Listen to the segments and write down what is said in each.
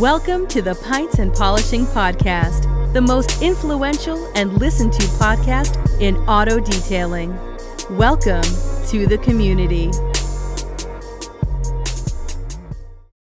Welcome to the Pints and Polishing Podcast, the most influential and listened to podcast in auto detailing. Welcome to the community.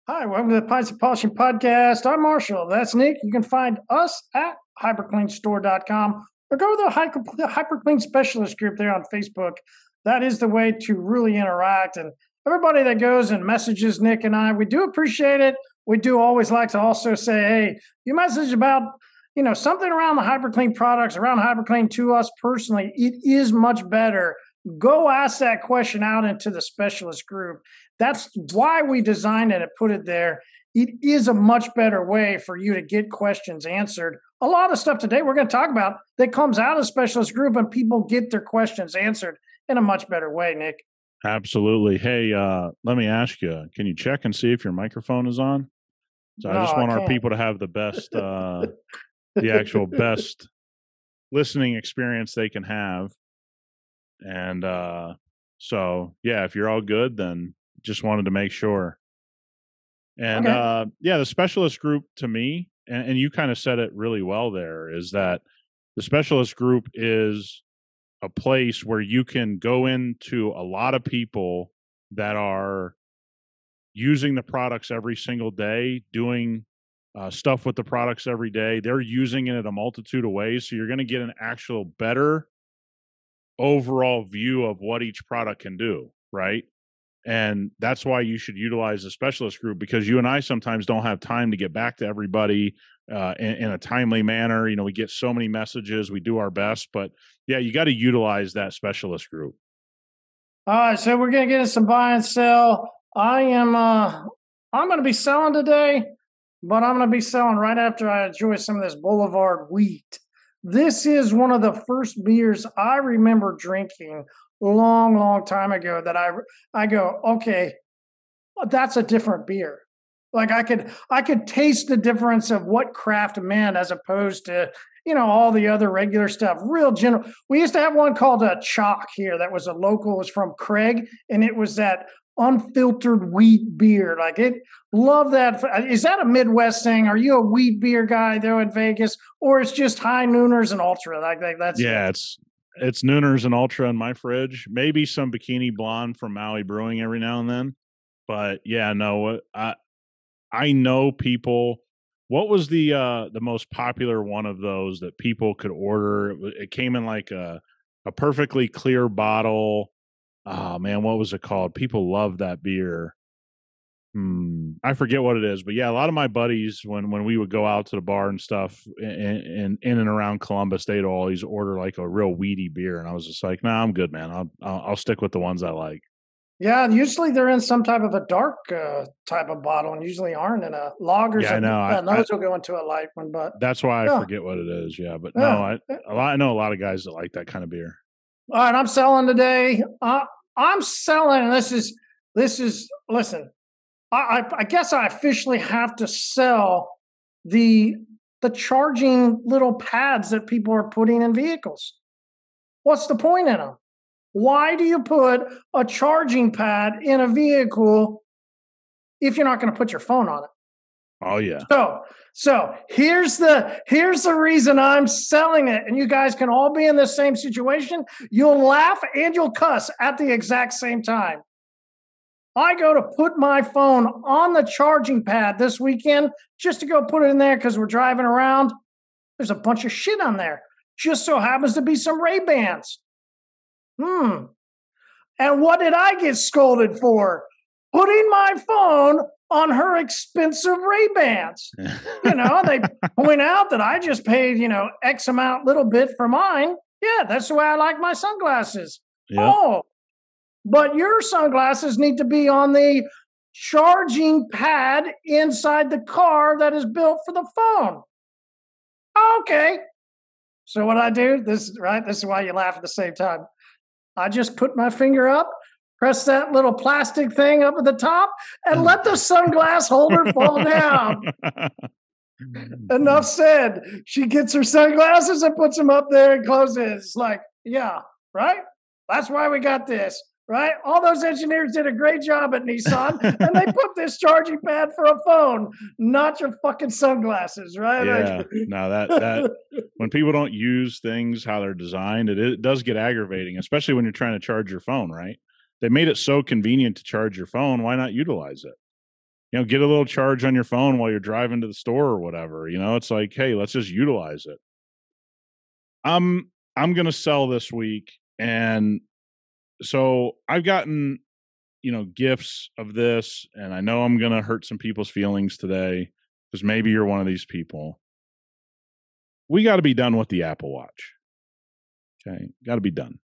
Hi, welcome to the Pints and Polishing Podcast. I'm Marshall. That's Nick. You can find us at hypercleanstore.com or go to the Hyper- HyperClean Specialist group there on Facebook. That is the way to really interact. And everybody that goes and messages Nick and I, we do appreciate it. We do always like to also say, hey, your message about you know something around the hyperclean products around hyperclean to us personally it is much better. Go ask that question out into the specialist group. That's why we designed it and put it there. It is a much better way for you to get questions answered. A lot of stuff today we're going to talk about that comes out of specialist group and people get their questions answered in a much better way nick. Absolutely. Hey, uh, let me ask you, can you check and see if your microphone is on? So No, I just I want our people to have the best, uh, the actual best listening experience they can have. And uh, so, yeah, if you're all good, then just wanted to make sure. And Okay. uh, yeah, the specialist group to me, and, and you kind of said it really well there, is that the specialist group is a place where you can go into a lot of people that are using the products every single day, doing uh, stuff with the products every day. They're using it in a multitude of ways. So you're going to get an actual better overall view of what each product can do, right? And that's why you should utilize the specialist group because you and I sometimes don't have time to get back to everybody uh, in, in a timely manner. You know, we get so many messages, we do our best, but yeah, you got to utilize that specialist group. all right so we're going to get into some buy and sell i am uh i'm going to be selling today but i'm going to be selling right after i enjoy some of this boulevard wheat. This is one of the first beers i remember drinking long long time ago that i i go okay that's a different beer. Like i could i could taste the difference of what craft meant as opposed to you know all the other regular stuff. Real general we used to have one called a chalk here that was a local was from craig and it was that unfiltered wheat beer like it love that is that a midwest thing are you a wheat beer guy though in vegas or it's just high nooners and ultra like, like that's yeah, it's it's Nooners and Ultra in my fridge. Maybe some Bikini Blonde from Maui Brewing every now and then. But yeah, no, I I know people. What was the uh the most popular one of those that people could order? It, it came in like a a perfectly clear bottle. Oh man, what was it called? People love that beer. Hmm, I forget what it is, but yeah, a lot of my buddies when when we would go out to the bar and stuff in in, in and around Columbus, they'd always order like a real weedy beer, and I was just like, "Nah, I'm good, man. I'll I'll, stick with the ones I like." yeah usually they're in some type of a dark uh, type of bottle and usually aren't in a lager. Yeah, I know. I- and those will go into a light one but That's why I forget what it is. Yeah, but Yeah. no, I a lot, I know a lot of guys that like that kind of beer. All right, I'm selling today. Uh, I'm selling, this is this is listen. I, I I guess I officially have to sell the the charging little pads that people are putting in vehicles. What's the point in them? Why do you put a charging pad in a vehicle if you're not going to put your phone on it? Oh yeah, So, so here's the here's the reason I'm selling it, and you guys can all be in the same situation. You'll laugh and you'll cuss at the exact same time. I go to put my phone on the charging pad this weekend just to go put it in there because we're driving around. There's a bunch of shit on there. Just so happens to be some Ray Bans. Hmm. And what did I get scolded for? Putting my phone on her expensive Ray Bans. You know, they point out that I just paid, you know, X amount little bit for mine. Yeah, that's the way I like my sunglasses. yeah. Oh, but your sunglasses need to be on the charging pad inside the car that is built for the phone. Okay. So what I do, this right, this is why you laugh at the same time. I just put my finger up, press that little plastic thing up at the top, and let the sunglass holder fall down. Enough said. She gets her sunglasses and puts them up there and closes. It's like, yeah, right? That's why we got this. right? All those engineers did a great job at Nissan, and they put this charging pad for a phone, not your fucking sunglasses, right? Yeah, no, that that when people don't use things how they're designed, it, it does get aggravating, especially when you're trying to charge your phone. Right? They made it so convenient to charge your phone. Why not utilize it? You know, get a little charge on your phone while you're driving to the store or whatever. You know, it's like, hey, let's just utilize it. I'm I'm gonna sell this week, and so I've gotten, you know, gifts of this, and I know I'm to hurt some people's feelings today because maybe you're one of these people. We got to be done with the Apple Watch. Okay. Got to be done.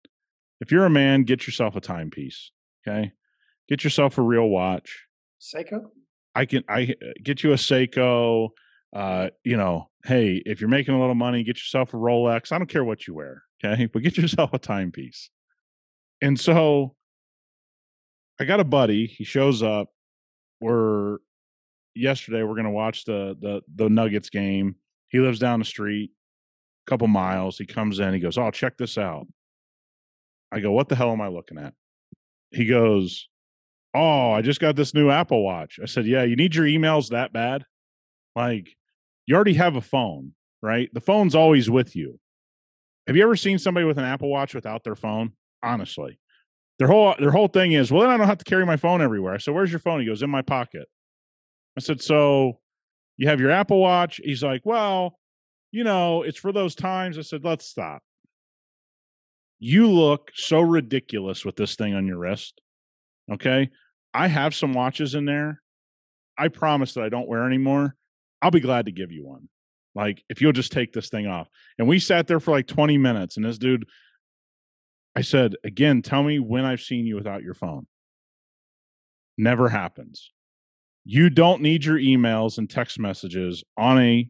If you're a man, get yourself a timepiece. Okay. Get yourself a real watch. Seiko? I can, I uh, get you a Seiko. Uh, you know, hey, if you're making a little money, get yourself a Rolex. I don't care what you wear. Okay. But get yourself a timepiece. And so I got a buddy. He shows up. We're yesterday. We're gonna watch the the the Nuggets game. He lives down the street, a couple miles. He comes in. He goes, "Oh, check this out." I go, "What the hell am I looking at?" He goes, "Oh, I just got this new Apple Watch." I said, "Yeah, you need your emails that bad? Like, you already have a phone, right? The phone's always with you. Have you ever seen somebody with an Apple Watch without their phone? honestly. Their whole their whole thing is, well, then I don't have to carry my phone everywhere. I said, Where's your phone? He goes, In my pocket. I said, So you have your Apple Watch? He's like, Well, you know, it's for those times. I said, Let's stop. You look so ridiculous with this thing on your wrist. Okay. I have some watches in there. I promise that I don't wear anymore. I'll be glad to give you one. Like, if you'll just take this thing off. And we sat there for like 20 minutes, and this dude I said, again, tell me when I've seen you without your phone. Never happens. You don't need your emails and text messages on a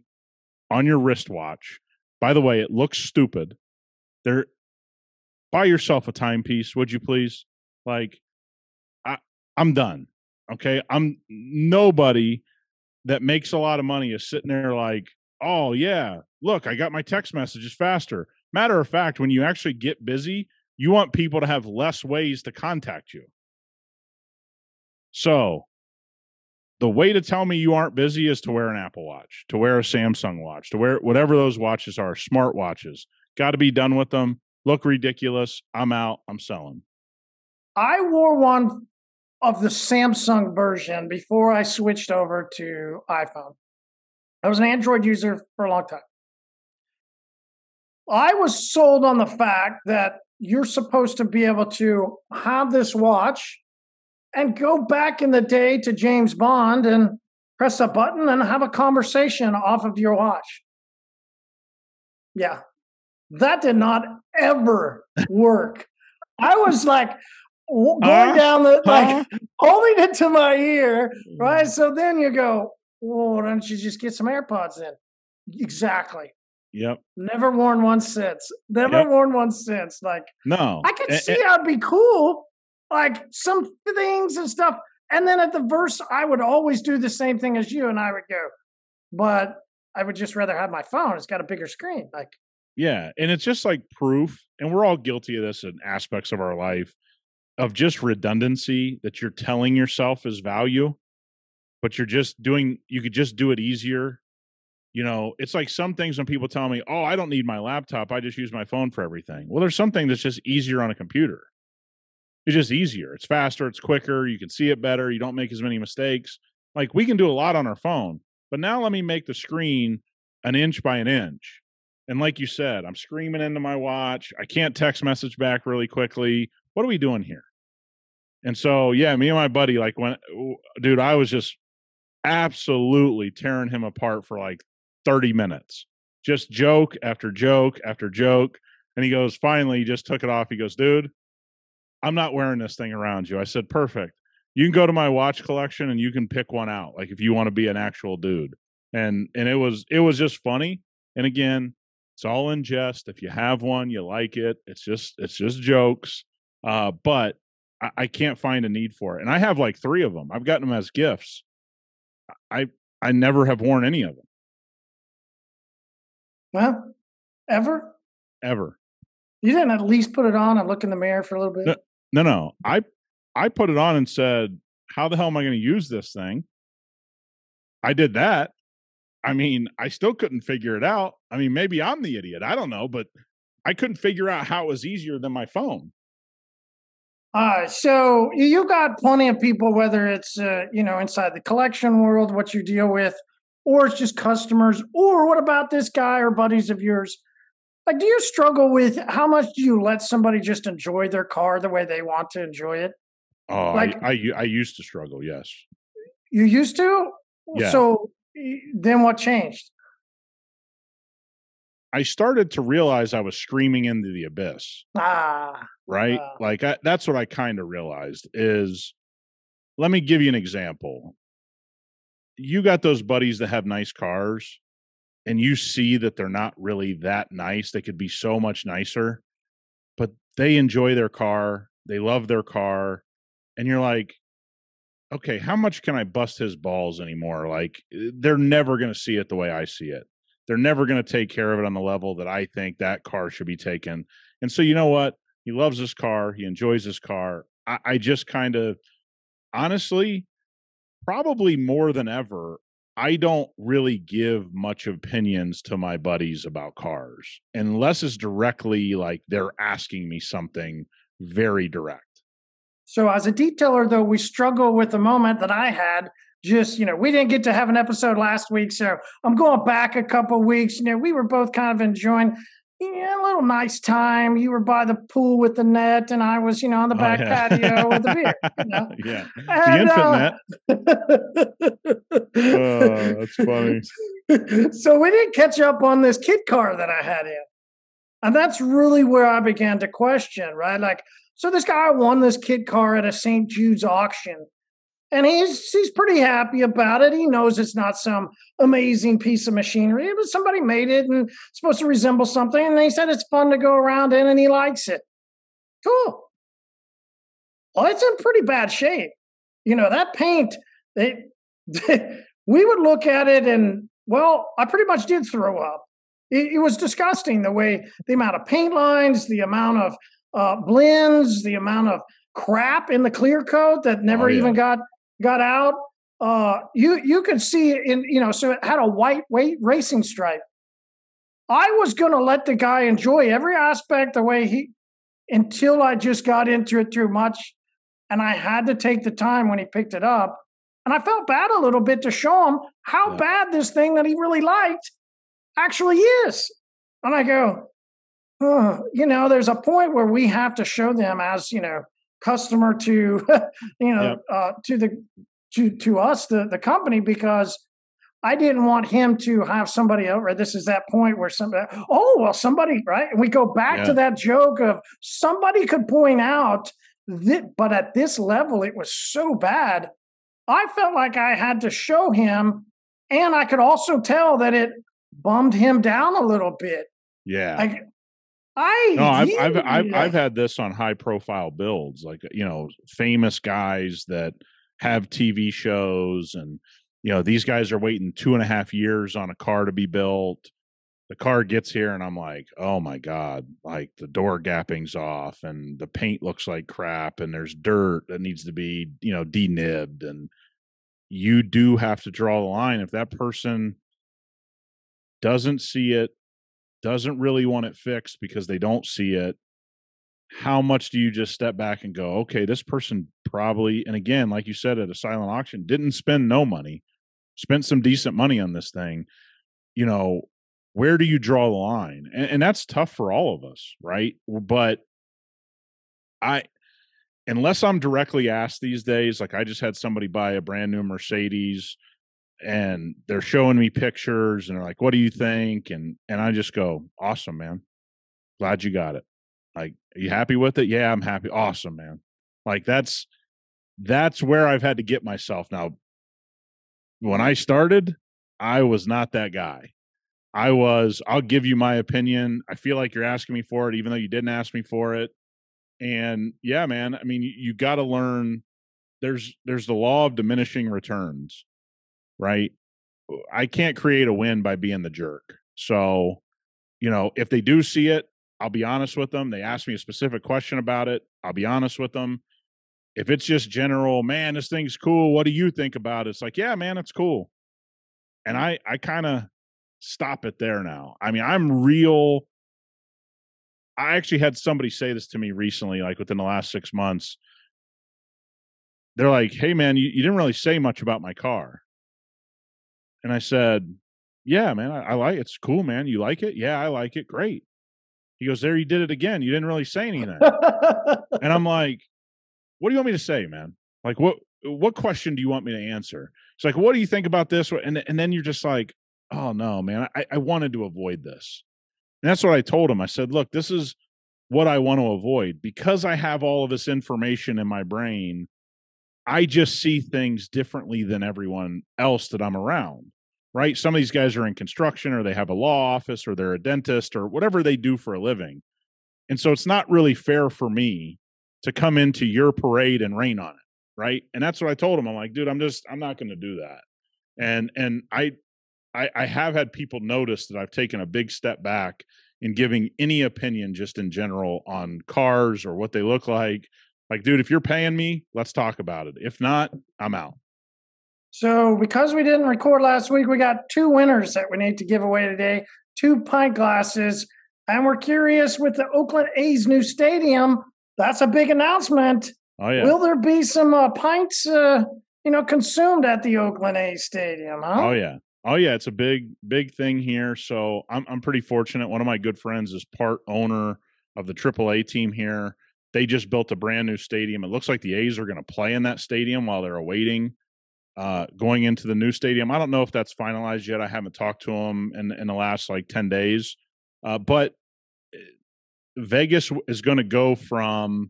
on your wristwatch. By the way, it looks stupid. There buy yourself a timepiece, would you please? Like I I'm done. Okay? I'm nobody that makes a lot of money is sitting there like, "Oh yeah, look, I got my text messages faster." Matter of fact, when you actually get busy, you want people to have less ways to contact you. So, the way to tell me you aren't busy is to wear an Apple Watch, to wear a Samsung watch, to wear whatever those watches are, smart watches. Got to be done with them. Look ridiculous. I'm out. I'm selling. I wore one of the Samsung version before I switched over to iPhone. I was an Android user for a long time. I was sold on the fact that you're supposed to be able to have this watch and go back in the day to James Bond and press a button and have a conversation off of your watch. Yeah, that did not ever work. I was like going uh, down the like uh, holding it to my ear, right? Mm. So then you go, well, why don't you just get some AirPods in? Exactly. Yep. Never worn one since. Never yep. worn one since. Like, no. I could see how it'd be cool. Like some things and stuff. And then at the verse, I would always do the same thing as you, and I would go, but I would just rather have my phone. It's got a bigger screen. Like, yeah. And it's just like proof. And we're all guilty of this in aspects of our life of just redundancy that you're telling yourself is value, but you're just doing, you could just do it easier you know, it's like some things when people tell me, "Oh, I don't need my laptop. I just use my phone for everything." Well, there's something that's just easier on a computer. It's just easier. It's faster, it's quicker, you can see it better, you don't make as many mistakes. Like we can do a lot on our phone. But now let me make the screen an inch by an inch. And like you said, I'm screaming into my watch. I can't text message back really quickly. What are we doing here? And so, yeah, me and my buddy, like when, dude, I was just absolutely tearing him apart for like 30 minutes, just joke after joke after joke. And he goes, finally, he just took it off. He goes, dude, I'm not wearing this thing around you. I said, perfect. You can go to my watch collection and you can pick one out. Like if you want to be an actual dude. And and it was it was just funny. And again, it's all in jest. If you have one, you like it. It's just it's just jokes. Uh, but I, I can't find a need for it. And I have like three of them. I've gotten them as gifts. I I never have worn any of them. Well, ever? Ever. You didn't at least put it on and look in the mirror for a little bit? No, no. I I put it on and said, "How the hell am I going to use this thing?" I did that. I mean, I still couldn't figure it out. I mean, maybe I'm the idiot. I don't know, but I couldn't figure out how it was easier than my phone. Uh, so you got plenty of people, whether it's uh, you know inside the collection world, what you deal with, or it's just customers, or what about this guy or buddies of yours? Like, do you struggle with how much do you let somebody just enjoy their car the way they want to enjoy it? Oh, Like- I, I I used to struggle. Yes. You used to. Yeah. So then what changed? I started to realize I was screaming into the abyss. Ah, right? Wow. like I, that's what I kind of realized is let me give you an example. You got those buddies that have nice cars and you see that they're not really that nice. They could be so much nicer, but they enjoy their car, they love their car, and you're like okay, how much can I bust his balls anymore? Like eh, they're never going to see it the way I see it. They're never going to take care of it on the level that I think that car should be taken. And so you know what? He loves his car. He enjoys his car. I, I just kind of, honestly, probably more than ever, I don't really give much opinions to my buddies about cars unless it's directly like they're asking me something very direct. So as a detailer, though, we struggle with the moment that I had. Just you know, we didn't get to have an episode last week, so I'm going back a couple weeks. You know, we were both kind of enjoying yeah, a little nice time. You were by the pool with the net, and I was, you know, on the Oh, back yeah. patio with the beer. You know? yeah. The And, infant uh, net. Oh, that's funny. so we didn't catch up on this kit car that I had in. And that's really where I began to question, right? Like, so this guy won this kit car at a St. Jude's auction. And he's he's pretty happy about it. He knows it's not some amazing piece of machinery, but somebody made it and it's supposed to resemble something. And he said it's fun to go around in and he likes it. Cool. Well, it's in pretty bad shape. You know, that paint, they, we would look at it and, well, I pretty much did throw up. It, it was disgusting the way the amount of paint lines, the amount of uh, blends, the amount of crap in the clear coat that never Oh, yeah. even got got out. Uh, you you could see in you know, so it had a white weight racing stripe. I was going to let the guy enjoy every aspect the way he until I just got into it too much, and I had to take the time when he picked it up, and I felt bad a little bit to show him how Yeah. bad this thing that he really liked actually is. And I go, oh, you know, there's a point where we have to show them as you know customer to you know Yep. uh, to the to to us the the company because I didn't want him to have somebody over. This is that point where somebody, oh well, somebody right, and we go back Yeah. to that joke of somebody could point out that, but at this level, it was so bad. I felt like I had to show him, and I could also tell that it bummed him down a little bit. Yeah. Like I, no, I've, I've I've I've had this on high profile builds, like you know, famous guys that have TV shows, and you know, these guys are waiting two and a half years on a car to be built. The car gets here, and I'm like, oh my god! Like the door gapping's off, and the paint looks like crap, and there's dirt that needs to be you know denibbed, and you do have to draw the line if that person doesn't see it doesn't really want it fixed because they don't see it how much do you just step back and go okay this person probably and again like you said at a silent auction didn't spend no money spent some decent money on this thing you know where do you draw the line? And, and that's tough for all of us right? But i unless i'm directly asked these days like i just had somebody buy a brand new mercedes and they're showing me pictures and they're like what do you think? And and i just go awesome man. Glad you got it. Like are you happy with it? Yeah i'm happy. Awesome man. Like that's that's where i've had to get myself. Now when i started i was not that guy. I was i'll give you my opinion. I feel like you're asking me for it even though you didn't ask me for it. And yeah man i mean you, you got to learn there's there's the law of diminishing returns right i can't create a win by being the jerk so you know if they do see it I'll be honest with them. They ask me a specific question about it. I'll be honest with them. If it's just general, man, this thing's cool. What do you think about it? It's like, yeah, man, it's cool. And mm. I, I kind of stop it there now. I mean, I'm real. I actually had somebody say this to me recently, like within the last six months. They're like, hey, man, you, you didn't really say much about my car. And I said, yeah, man, I, I like it's cool, man. You like it? Yeah, I like it. Great. He goes, There, you did it again. You didn't really say anything. and I'm like, What do you want me to say, man? Like, what what question do you want me to answer? It's like, what do you think about this? And and then you're just like, oh no, man, I, I wanted to avoid this. And that's what I told him. I said, look, this is what I want to avoid because I have all of this information in my brain. I just see things differently than everyone else that I'm around right? Some of these guys are in construction or they have a law office or they're a dentist or whatever they do for a living. And so it's not really fair for me to come into your parade and rain on it, right? And that's what I told him. I'm like, dude, I'm just I'm not going to do that. And and I, I I have had people notice that I've taken a big step back in giving any opinion just in general on cars or what they look like. Like, dude, if you're paying me, let's talk about it. If not, I'm out. So, because we didn't record last week, we got two winners that we need to give away today two pint glasses. And we're curious with the Oakland A's new stadium. That's a big announcement. Oh, yeah. Will there be some uh, pints, uh, you know, consumed at the Oakland A's stadium? Huh? Oh, yeah. Oh yeah, it's a big big thing here. So I'm I'm pretty fortunate. One of my good friends is part owner of the AAA team here. They just built a brand new stadium. It looks like the A's are going to play in that stadium while they're awaiting uh, going into the new stadium. I don't know if that's finalized yet. I haven't talked to them in in the last like ten days, uh, but eh, Vegas is going to go from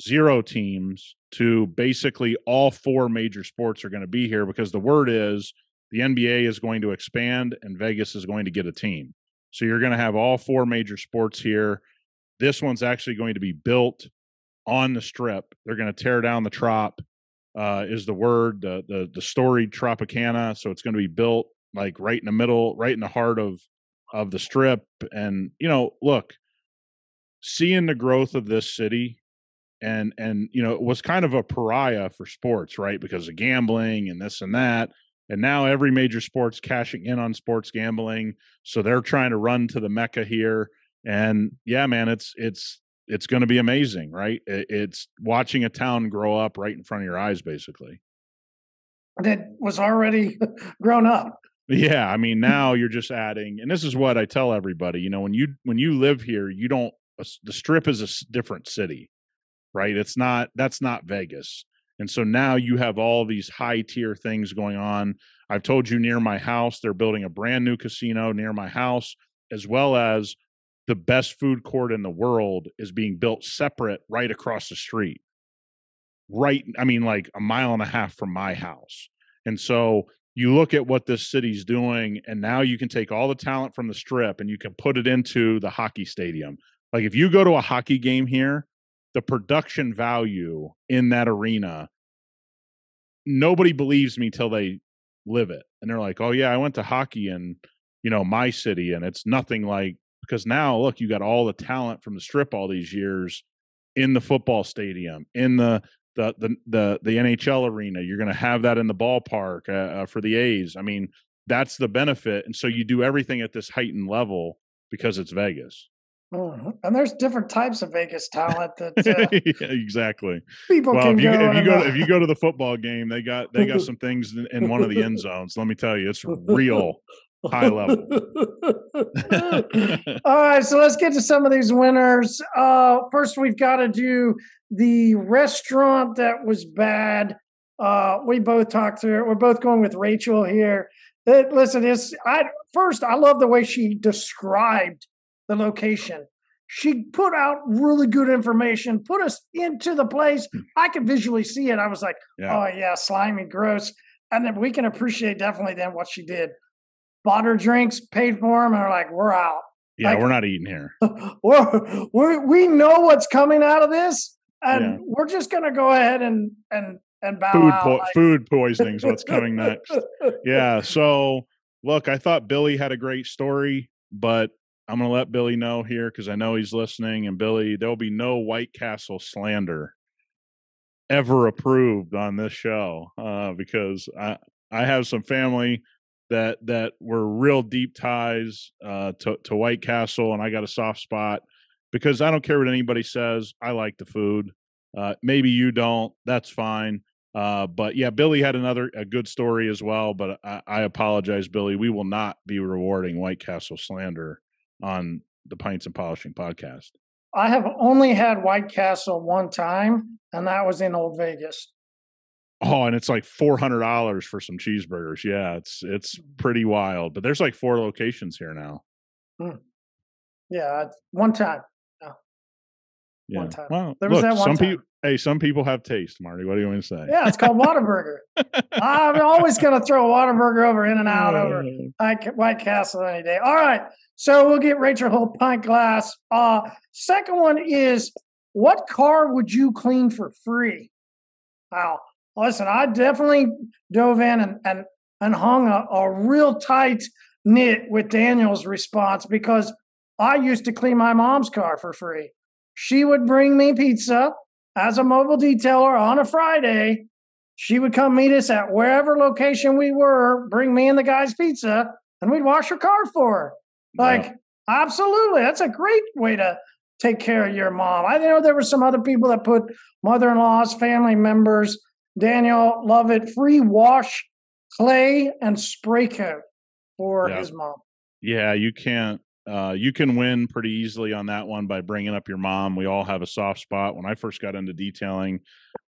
zero teams to basically all four major sports are going to be here because the word is the NBA is going to expand and Vegas is going to get a team. So you're going to have all four major sports here. This one's actually going to be built on the strip. They're going to tear down the trop uh, is the word the the the storied Tropicana. So it's going to be built like right in the middle, right in the heart of of the strip. And you know, look, seeing the growth of this city and and you know it was kind of a pariah for sports right because of gambling and this and that and now every major sport's cashing in on sports gambling so they're trying to run to the mecca here and yeah man it's it's it's going to be amazing, right? It's watching a town grow up right in front of your eyes, basically. That was already grown up. Yeah, I mean, now you're just adding, and this is what I tell everybody. You know, when you when you live here, you don't. The Strip is a different city, right? It's not. That's not Vegas. And so now you have all these high tier things going on. I've told you near my house, they're building a brand new casino near my house, as well as the best food court in the world is being built separate right across the street. Right, I mean, like a mile and a half from my house. And so you look at what this city's doing, and now you can take all the talent from the strip and you can put it into the hockey stadium. Like if you go to a hockey game here, the production value in that arena, nobody believes me till they live it. And they're like, oh, yeah, I went to hockey in, you know, my city, and it's nothing like because now look you got all the talent from the strip all these years in the football stadium in the the the the, the NHL arena you're going to have that in the ballpark uh, uh, for the A's i mean that's the benefit and so you do everything at this heightened level because it's Vegas Mm-hmm. And there's different types of Vegas talent that uh, yeah, exactly. People well, if you, go if you go to, if you go to the football game, they got they got some things in, in one of the end zones. Let me tell you, it's real high level. All right, so let's get to some of these winners. Uh, first, we've got to do the restaurant that was bad. Uh, we both talked through it. We're both going with Rachel here. It, listen, it's I first I love the way she described the location. She put out really good information, put us into the place. Hmm. I could visually see it. I was like, yeah. oh yeah, slimy, gross. And then we can appreciate definitely then what she did bought her drinks, paid for them, and are like, we're out. Yeah, like, we're not eating here. we're, we're, we know what's coming out of this, and yeah. we're just going to go ahead and and and bow food out. Po- like- food poisoning is what's coming next. yeah. So look, I thought Billy had a great story, but I'm gonna let Billy know here because I know he's listening. And Billy, there'll be no White Castle slander ever approved on this show uh, because I I have some family that that were real deep ties uh, to to White Castle, and I got a soft spot because I don't care what anybody says. I like the food. Uh, maybe you don't. That's fine. Uh, but yeah, Billy had another a good story as well. But I, I apologize, Billy. We will not be rewarding White Castle slander on the Pints and Polishing podcast. I have only had White Castle one time, and that was in Old Vegas. Oh, and it's like four hundred dollars for some cheeseburgers. Yeah, it's it's pretty wild. But there's like four locations here now. Hmm. Yeah, one time. Yeah. One time. Well, There was look, that one some people. Hey, some people have taste, Marty. What do you want to say? Yeah, it's called Whataburger. I'm always going to throw a Whataburger over In-N-Out over White White Castle any day. All right, so we'll get Rachel whole pint glass. Uh, second one is what car would you clean for free? Wow, listen, I definitely dove in and and and hung a, a real tight knit with Daniel's response because I used to clean my mom's car for free. She would bring me pizza as a mobile detailer on a Friday. She would come meet us at wherever location we were, bring me and the guy's pizza, and we'd wash her car for her. Like, absolutely. That's a great way to take care of your mom. I know there were some other people that put mother in laws, family members. Daniel, love it. Free wash, clay, and spray coat for Yeah. his mom. Yeah, you can't. Uh, you can win pretty easily on that one by bringing up your mom. We all have a soft spot. When I first got into detailing,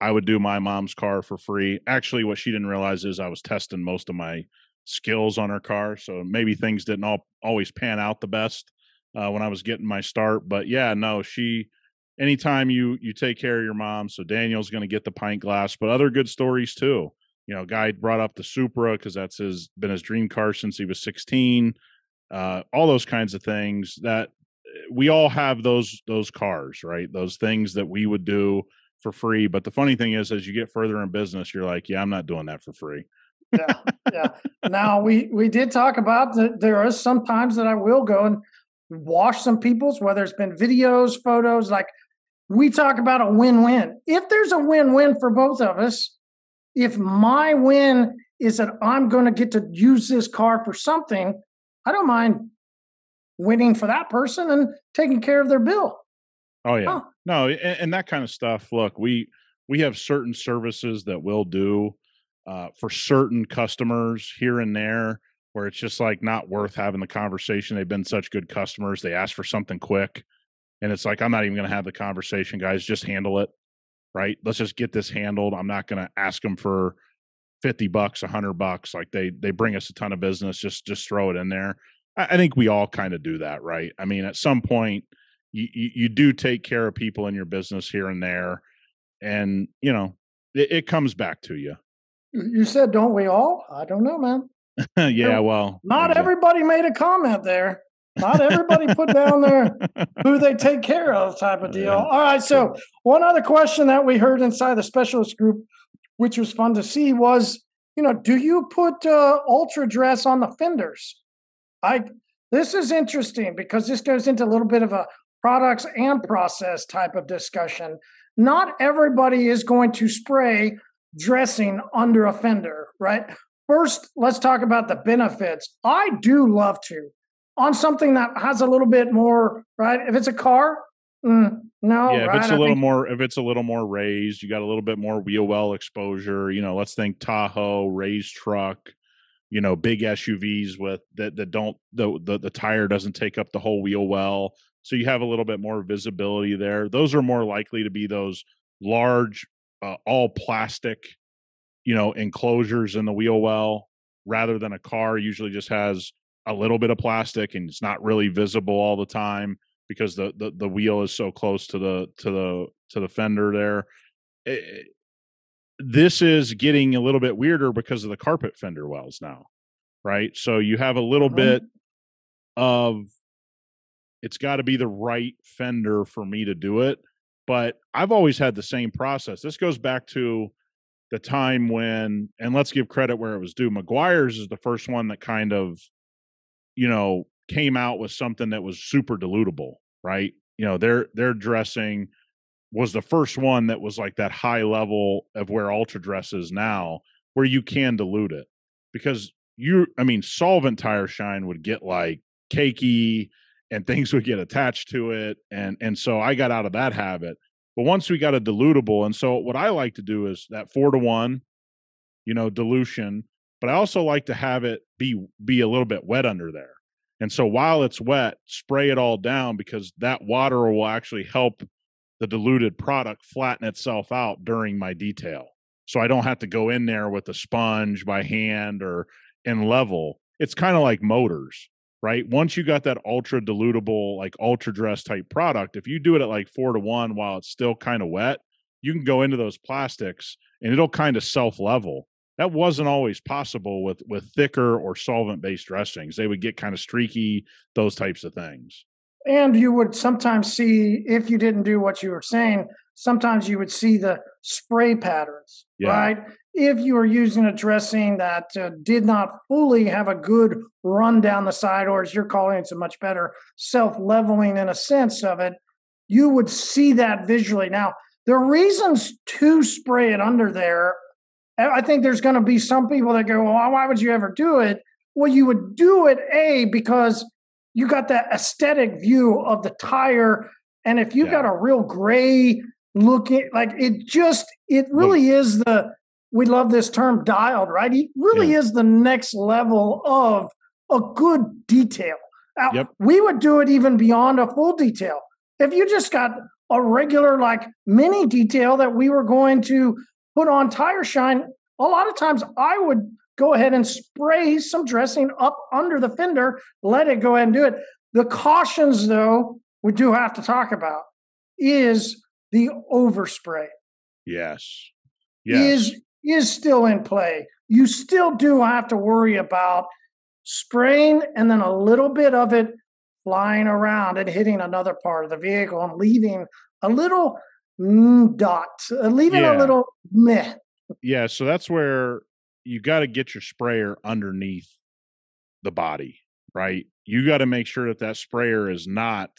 I would do my mom's car for free. Actually, what she didn't realize is I was testing most of my skills on her car, so maybe things didn't all always pan out the best uh, when I was getting my start. But yeah, no, she. Anytime you you take care of your mom, so Daniel's going to get the pint glass, but other good stories too. You know, guy brought up the Supra because that's his been his dream car since he was sixteen uh, all those kinds of things that eh, we all have those those cars right those things that we would do for free but the funny thing is as you get further in business you're like yeah i'm not doing that for free yeah, yeah. Now we we did talk about that. There are some times that I will go and wash some people's, whether it's been videos, photos. Like we talk about a win-win. If there's a win-win for both of us, if my win is that I'm going to get to use this car for something, I don't mind winning for that person and taking care of their bill. oh yeah Huh. no and, and that kind of stuff look we we have certain services that we'll do uh, for certain customers here and there where it's just like not worth having the conversation they've been such good customers they ask for something quick and it's like i'm not even going to have the conversation guys just handle it right let's just get this handled i'm not going to ask them for 50 bucks 100 bucks like they they bring us a ton of business just just throw it in there i, I think we all kind of do that right i mean at some point you, you you do take care of people in your business here and there and you know it, it comes back to you You said, don't we all? I don't know, man. yeah well Not exact- everybody made a comment there. Not everybody put down there who they take care of type of deal. All right. So one other question that we heard inside the specialist group, which was fun to see, was you know, do you put uh, ultra dress on the fenders? I this is interesting because this goes into a little bit of a products and process type of discussion. Not everybody is going to spray dressing under a fender, right? First, let's talk about the benefits. I do love to on something that has a little bit more, right? If it's a car, mm, no, yeah, if right? it's I a little think- more, if it's a little more raised, you got a little bit more wheel well exposure. You know, let's think Tahoe, raised truck. You know, big SUVs with that that don't the the, the tire doesn't take up the whole wheel well, so you have a little bit more visibility there. Those are more likely to be those large, uh, all plastic, you know, enclosures in the wheel well, rather than a car usually just has a little bit of plastic and it's not really visible all the time because the, the the wheel is so close to the to the to the fender there. Eh, this is getting a little bit weirder because of the carpet fender wells now, right? So you have a little Mhm. bit of it's got to be the right fender for me to do it, but I've always had the same process. This goes back to the time when and let's give credit where it was due. Meguiar's is the first one that kind of you know came out with something that was super dilutable, right? You know, their their dressing was the first one that was like that high level of where ultra dress is now, where you can dilute it. Because you I mean, solvent tire shine would get like cakey and things would get attached to it. And and so I got out of that habit. But once we got a dilutable, and so what I like to do is that four to one, you know, dilution, but I also like to have it be be a little bit wet under there. And so while it's wet, spray it all down because that water will actually help the diluted product flatten itself out during my detail. So I don't have to go in there with a sponge by hand or in level. It's kind of like motors, right? Once you got that ultra dilutable, like ultra dress type product, if you do it at like four to one while it's still kind of wet, you can go into those plastics and it'll kind of self level that wasn't always possible with with thicker or solvent based dressings. They would get kind of streaky those types of things. And you would sometimes see if you didn't do what you were saying sometimes you would see the spray patterns yeah. right? If you were using a dressing that uh, did not fully have a good run down the side or as you're calling it a much better self leveling in a sense of it you would see that visually. Now the reasons to spray it under there I think there's going to be some people that go, well, why would you ever do it? Well, you would do it, A, because you got that aesthetic view of the tire. And if you yeah. got a real gray looking, like it just, it really well, is the, we love this term dialed, right? It really yeah. is the next level of a good detail. Now, yep. we would do it even beyond a full detail. If you just got a regular, like mini detail that we were going to put on tire shine, a lot of times I would go ahead and spray some dressing up under the fender, let it go ahead and do it. The cautions, though, we do have to talk about is the overspray. Yes. Yes. Is is still in play. You still do have to worry about spraying and then a little bit of it flying around and hitting another part of the vehicle and leaving a little dot, uh, leaving yeah. a little meh. Yeah, so that's where you got to get your sprayer underneath the body, right? You got to make sure that that sprayer is not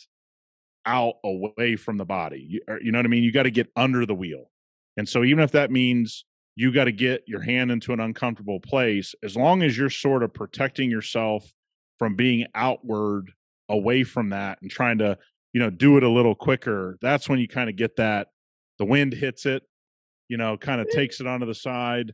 out away from the body. You, er, you know what I mean? You got to get under the wheel. And so even if that means you got to get your hand into an uncomfortable place, as long as you're sort of protecting yourself from being outward away from that and trying to you know, do it a little quicker, that's when you kind of get that the wind hits it, you know, kind of takes it onto the side.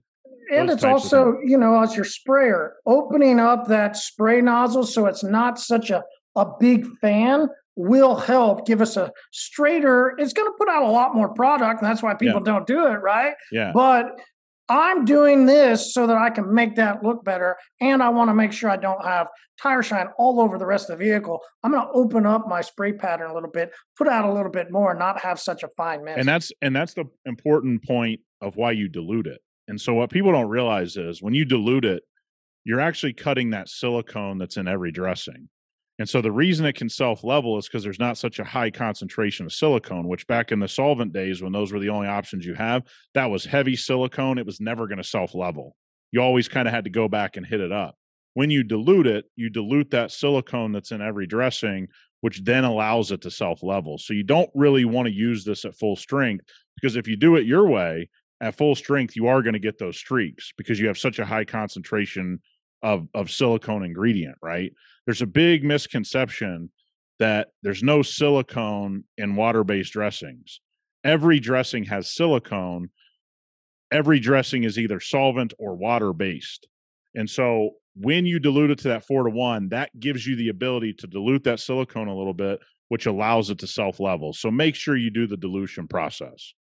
And it's also, you know, as your sprayer, opening up that spray nozzle so it's not such a, a big fan will help give us a straighter. It's going to put out a lot more product, and that's why people yeah. don't do it, right? Yeah. But I'm doing this so that I can make that look better. And I want to make sure I don't have tire shine all over the rest of the vehicle. I'm going to open up my spray pattern a little bit, put out a little bit more, and not have such a fine mess. And that's and that's the important point of why you dilute it. And so what people don't realize is when you dilute it, you're actually cutting that silicone that's in every dressing. And so the reason it can self level is because there's not such a high concentration of silicone, which back in the solvent days, when those were the only options you have, that was heavy silicone. It was never going to self level. You always kind of had to go back and hit it up. When you dilute it, you dilute that silicone that's in every dressing, which then allows it to self level. So you don't really want to use this at full strength because if you do it your way, at full strength, you are going to get those streaks because you have such a high concentration of, of silicone ingredient, right? There's a big misconception that there's no silicone in water-based dressings. Every dressing has silicone. Every dressing is either solvent or water-based. And so when you dilute it to that 4 to 1, that gives you the ability to dilute that silicone a little bit, which allows it to self-level. So make sure you do the dilution process.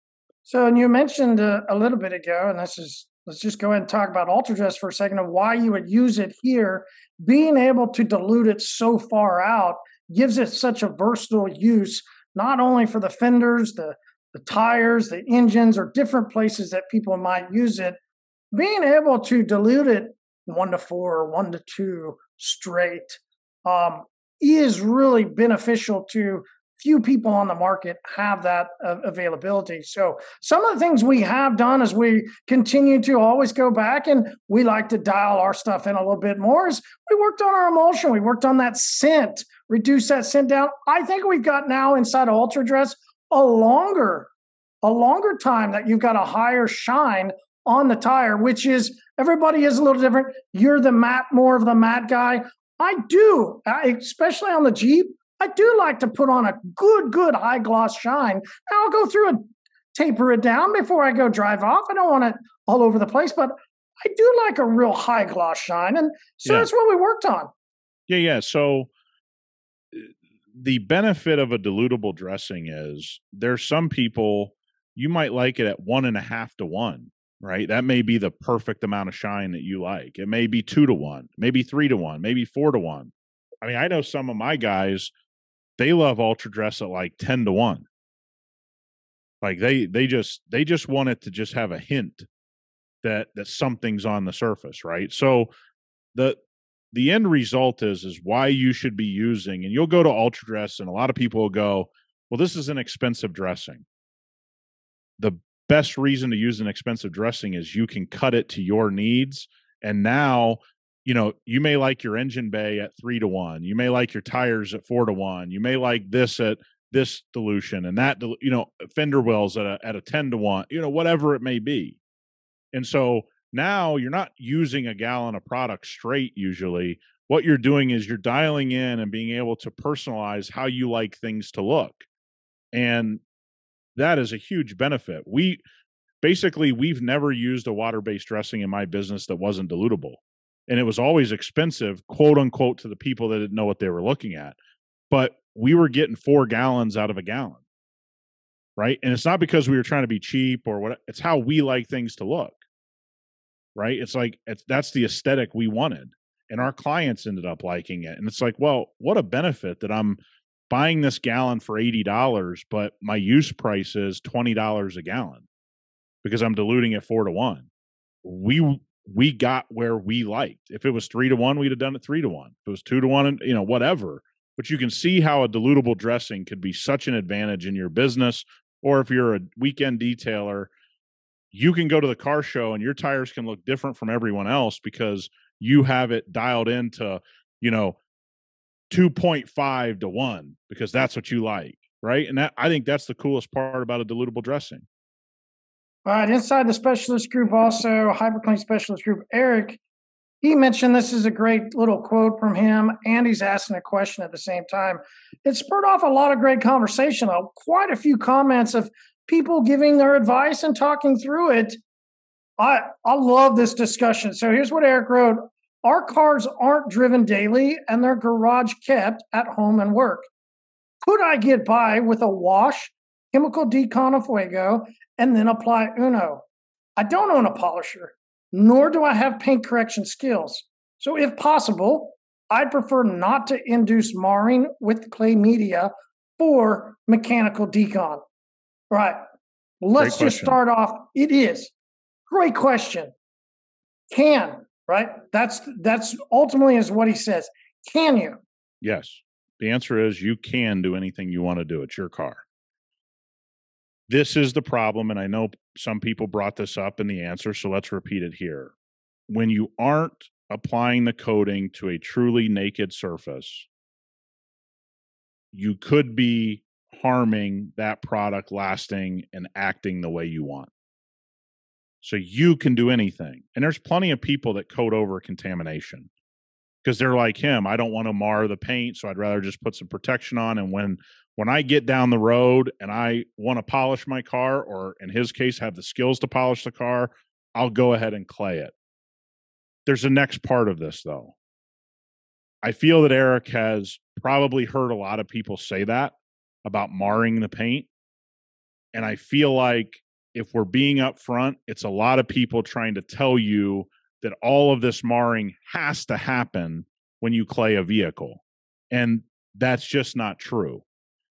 So, and you mentioned uh, a little bit ago, and this is let's just go ahead and talk about UltraDress for a second of why you would use it here. Being able to dilute it so far out gives it such a versatile use, not only for the fenders, the, the tires, the engines, or different places that people might use it. Being able to dilute it one to four or one to two straight um, is really beneficial to few people on the market have that uh, availability. So some of the things we have done is we continue to always go back and we like to dial our stuff in a little bit more. Is we worked on our emulsion, we worked on that scent, reduce that scent down. I think we've got now inside of Ultra Dress a longer, a longer time that you've got a higher shine on the tire, which is everybody is a little different. You're the matte, more of the matte guy. I do, especially on the Jeep. I do like to put on a good, good high gloss shine. Now I'll go through and taper it down before I go drive off. I don't want it all over the place, but I do like a real high gloss shine. And so yeah. that's what we worked on. Yeah, yeah. So uh, the benefit of a dilutable dressing is there's some people you might like it at one and a half to one, right? That may be the perfect amount of shine that you like. It may be two to one, maybe three to one, maybe four to one. I mean, I know some of my guys they love ultra dress at like 10 to 1 like they they just they just want it to just have a hint that that something's on the surface right? So the the end result is is why you should be using and you'll go to ultra dress and a lot of people will go well this is an expensive dressing. The best reason to use an expensive dressing is you can cut it to your needs and now you know, you may like your engine bay at three to one. You may like your tires at four to one. You may like this at this dilution and that, you know, fender wells at a, at a 10 to one, you know, whatever it may be. And so now you're not using a gallon of product straight usually. What you're doing is you're dialing in and being able to personalize how you like things to look. And that is a huge benefit. We basically, we've never used a water based dressing in my business that wasn't dilutable and it was always expensive, quote unquote, to the people that didn't know what they were looking at. But we were getting four gallons out of a gallon, right? And it's not because we were trying to be cheap or what. It's how we like things to look, right? It's like it's that's the aesthetic we wanted, and our clients ended up liking it. And it's like, well, what a benefit that I'm buying this gallon for eighty dollars, but my use price is twenty dollars a gallon because I'm diluting it four to one. We we got where we liked. If it was three to one, we'd have done it three to one. If it was two to one, and you know, whatever. But you can see how a dilutable dressing could be such an advantage in your business. Or if you're a weekend detailer, you can go to the car show and your tires can look different from everyone else because you have it dialed into, you know, 2.5 to 1 because that's what you like, right? And that I think that's the coolest part about a dilutable dressing. All right, inside the specialist group, also HyperClean specialist group, Eric, he mentioned this is a great little quote from him, and he's asking a question at the same time. It spurred off a lot of great conversation, uh, quite a few comments of people giving their advice and talking through it. I I love this discussion. So here's what Eric wrote: Our cars aren't driven daily, and they're garage kept at home and work. Could I get by with a wash, chemical decon of fuego, and then apply Uno. I don't own a polisher, nor do I have paint correction skills. So, if possible, I prefer not to induce marring with clay media for mechanical decon. Right. Let's just start off. It is great question. Can right? That's that's ultimately is what he says. Can you? Yes. The answer is you can do anything you want to do. It's your car this is the problem and i know some people brought this up in the answer so let's repeat it here. When you aren't applying the coating to a truly naked surface you could be harming that product lasting and acting the way you want. So you can do anything and there's plenty of people that coat over contamination because they're like him i don't want to mar the paint so i'd rather just put some protection on and when when I get down the road and I want to polish my car, or in his case, have the skills to polish the car, I'll go ahead and clay it. There's a next part of this, though. I feel that Eric has probably heard a lot of people say that about marring the paint. And I feel like if we're being upfront, it's a lot of people trying to tell you that all of this marring has to happen when you clay a vehicle. And that's just not true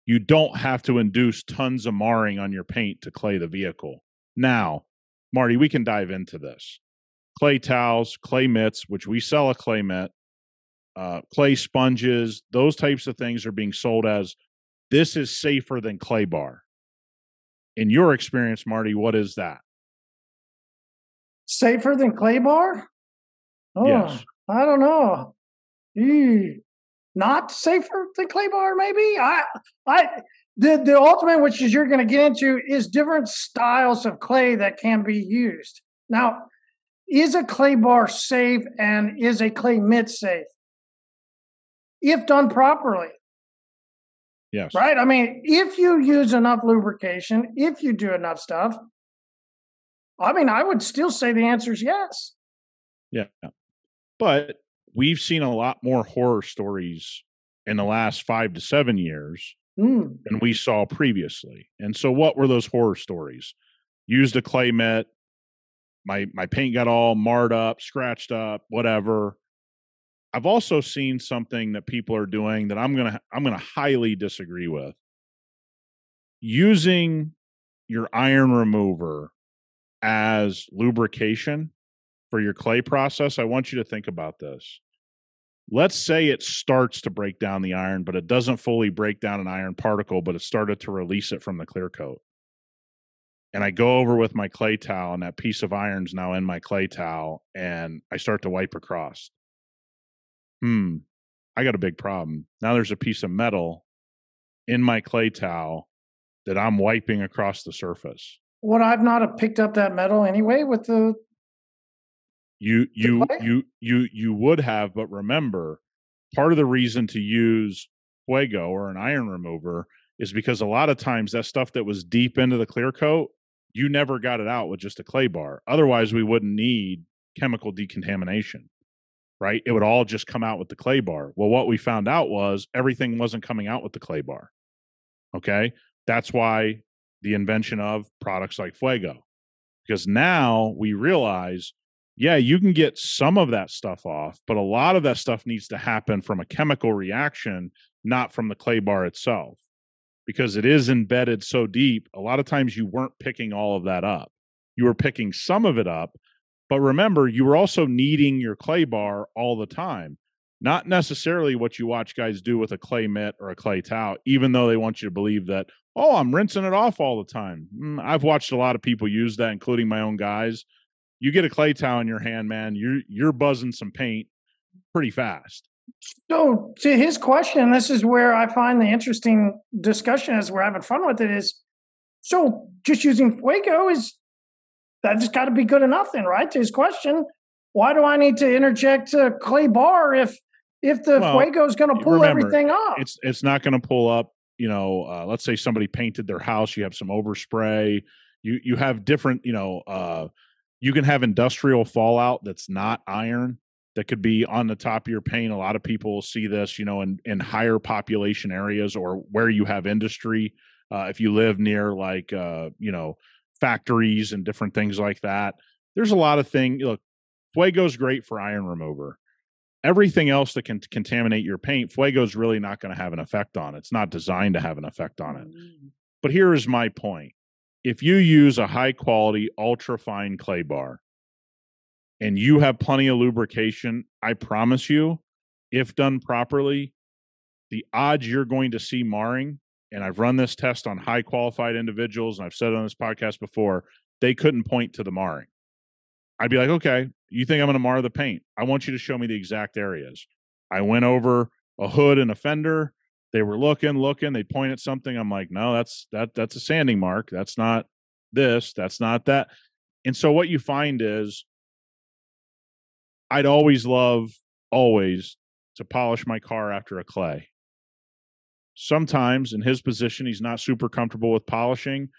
you don't have to induce tons of marring on your paint to clay the vehicle. Now, Marty, we can dive into this. Clay towels, clay mitts, which we sell a clay mitt, uh, clay sponges, those types of things are being sold as this is safer than clay bar. In your experience, Marty, what is that? Safer than clay bar? Oh, Yes. I don't know. Eee. Not safer than clay bar, maybe. I, I, the the ultimate, which is you're going to get into, is different styles of clay that can be used. Now, is a clay bar safe and is a clay mitt safe? If done properly, Yes. right? I mean, if you use enough lubrication, if you do enough stuff, I mean, I would still say the answer is yes. Yeah. But we've seen a lot more horror stories in the last five to seven years Mm. than we saw previously. And so what were those horror stories? Used a clay mitt, my my paint got all marred up, scratched up, whatever. I've also seen something that people are doing that I'm to I'm going to highly disagree with. Using your iron remover as lubrication for your clay process, I want you to think about this. Let's say it starts to break down the iron, but it doesn't fully break down an iron particle, but it started to release it from the clear coat. And I go over with my clay towel, and that piece of iron's now in my clay towel, and I start to wipe across. Hmm, I got a big problem. Now there's a piece of metal in my clay towel that I'm wiping across the surface. Would I've not have picked up that metal anyway with the You you you you you would have, but remember, part of the reason to use fuego or an iron remover is because a lot of times that stuff that was deep into the clear coat, you never got it out with just a clay bar. Otherwise, we wouldn't need chemical decontamination, right? It would all just come out with the clay bar. Well, what we found out was everything wasn't coming out with the clay bar. Okay. That's why the invention of products like Fuego. Because now we realize, yeah, you can get some of that stuff off, but a lot of that stuff needs to happen from a chemical reaction, not from the clay bar itself. Because it is embedded so deep, a lot of times you weren't picking all of that up. You were picking some of it up, but remember, you were also kneading your clay bar all the time. Not necessarily what you watch guys do with a clay mitt or a clay towel, even though they want you to believe that, oh, I'm rinsing it off all the time. Mm, I've watched a lot of people use that, including my own guys. You get a clay towel in your hand, man, you're you're buzzing some paint pretty fast. So to his question, this is where I find the interesting discussion as we're having fun with it is so just using Fuego is that's got to be good enough then, right? To his question, why do I need to interject a clay bar if if the Well, Fuego is going to pull remember, everything off? It's it's not going to pull up. You know, uh, let's say somebody painted their house. You have some overspray. You you have different. You know, uh, you can have industrial fallout that's not iron that could be on the top of your paint. A lot of people see this. You know, in in higher population areas or where you have industry. Uh, if you live near like uh, you know factories and different things like that, there's a lot of things. Look, Fuego's great for iron remover everything else that can contaminate your paint, Fuego's really not going to have an effect on. it. It's not designed to have an effect on it. But here is my point. If you use a high quality, ultra fine clay bar and you have plenty of lubrication, I promise you, if done properly, the odds you're going to see marring, and I've run this test on high qualified individuals, and I've said on this podcast before, they couldn't point to the marring. I'd be like, okay, you think I'm going to mar the paint? I want you to show me the exact areas. I went over a hood and a fender. They were looking, looking. They point at something. I'm like, no, that's that that's a sanding mark. That's not this. That's not that. And so what you find is, I'd always love always to polish my car after a clay. Sometimes in his position, he's not super comfortable with polishing.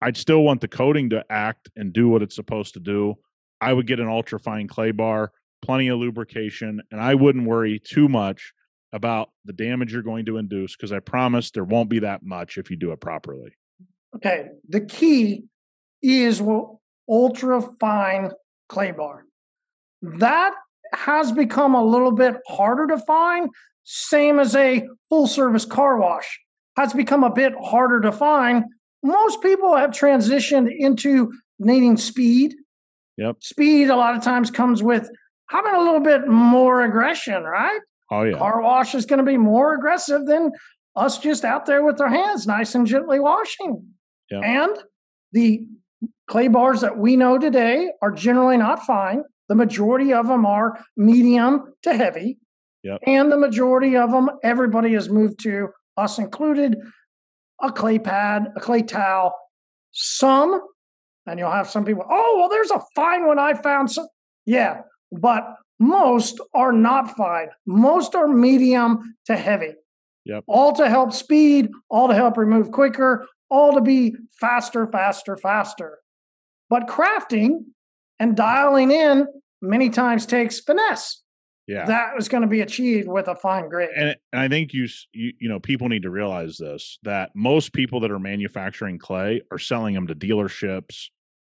I'd still want the coating to act and do what it's supposed to do. I would get an ultra fine clay bar, plenty of lubrication, and I wouldn't worry too much about the damage you're going to induce because I promise there won't be that much if you do it properly. Okay, the key is ultra fine clay bar. That has become a little bit harder to find, same as a full service car wash has become a bit harder to find. Most people have transitioned into needing speed. Yep. Speed a lot of times comes with having a little bit more aggression, right? Oh yeah. Car wash is going to be more aggressive than us just out there with our hands nice and gently washing. Yeah. And the clay bars that we know today are generally not fine. The majority of them are medium to heavy. Yep. And the majority of them, everybody has moved to, us included, a clay pad, a clay towel. Some, and you'll have some people, oh, well, there's a fine one I found. Some, yeah, but most are not fine. Most are medium to heavy. Yep. All to help speed, all to help remove quicker, all to be faster, faster, faster. But crafting and dialing in many times takes finesse. Yeah. That was going to be achieved with a fine grit. and, and I think you, you you know people need to realize this that most people that are manufacturing clay are selling them to dealerships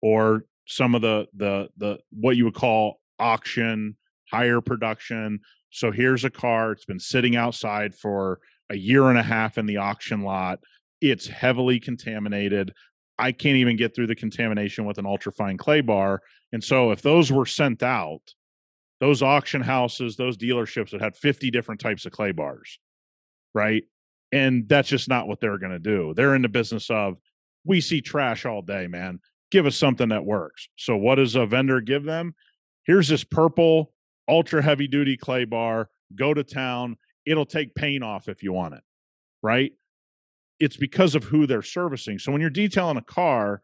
or some of the the the what you would call auction higher production. So here's a car. It's been sitting outside for a year and a half in the auction lot. It's heavily contaminated. I can't even get through the contamination with an ultrafine clay bar. And so if those were sent out, those auction houses, those dealerships that had 50 different types of clay bars, right? And that's just not what they're going to do. They're in the business of, we see trash all day, man. Give us something that works. So, what does a vendor give them? Here's this purple, ultra heavy duty clay bar. Go to town. It'll take paint off if you want it, right? It's because of who they're servicing. So, when you're detailing a car,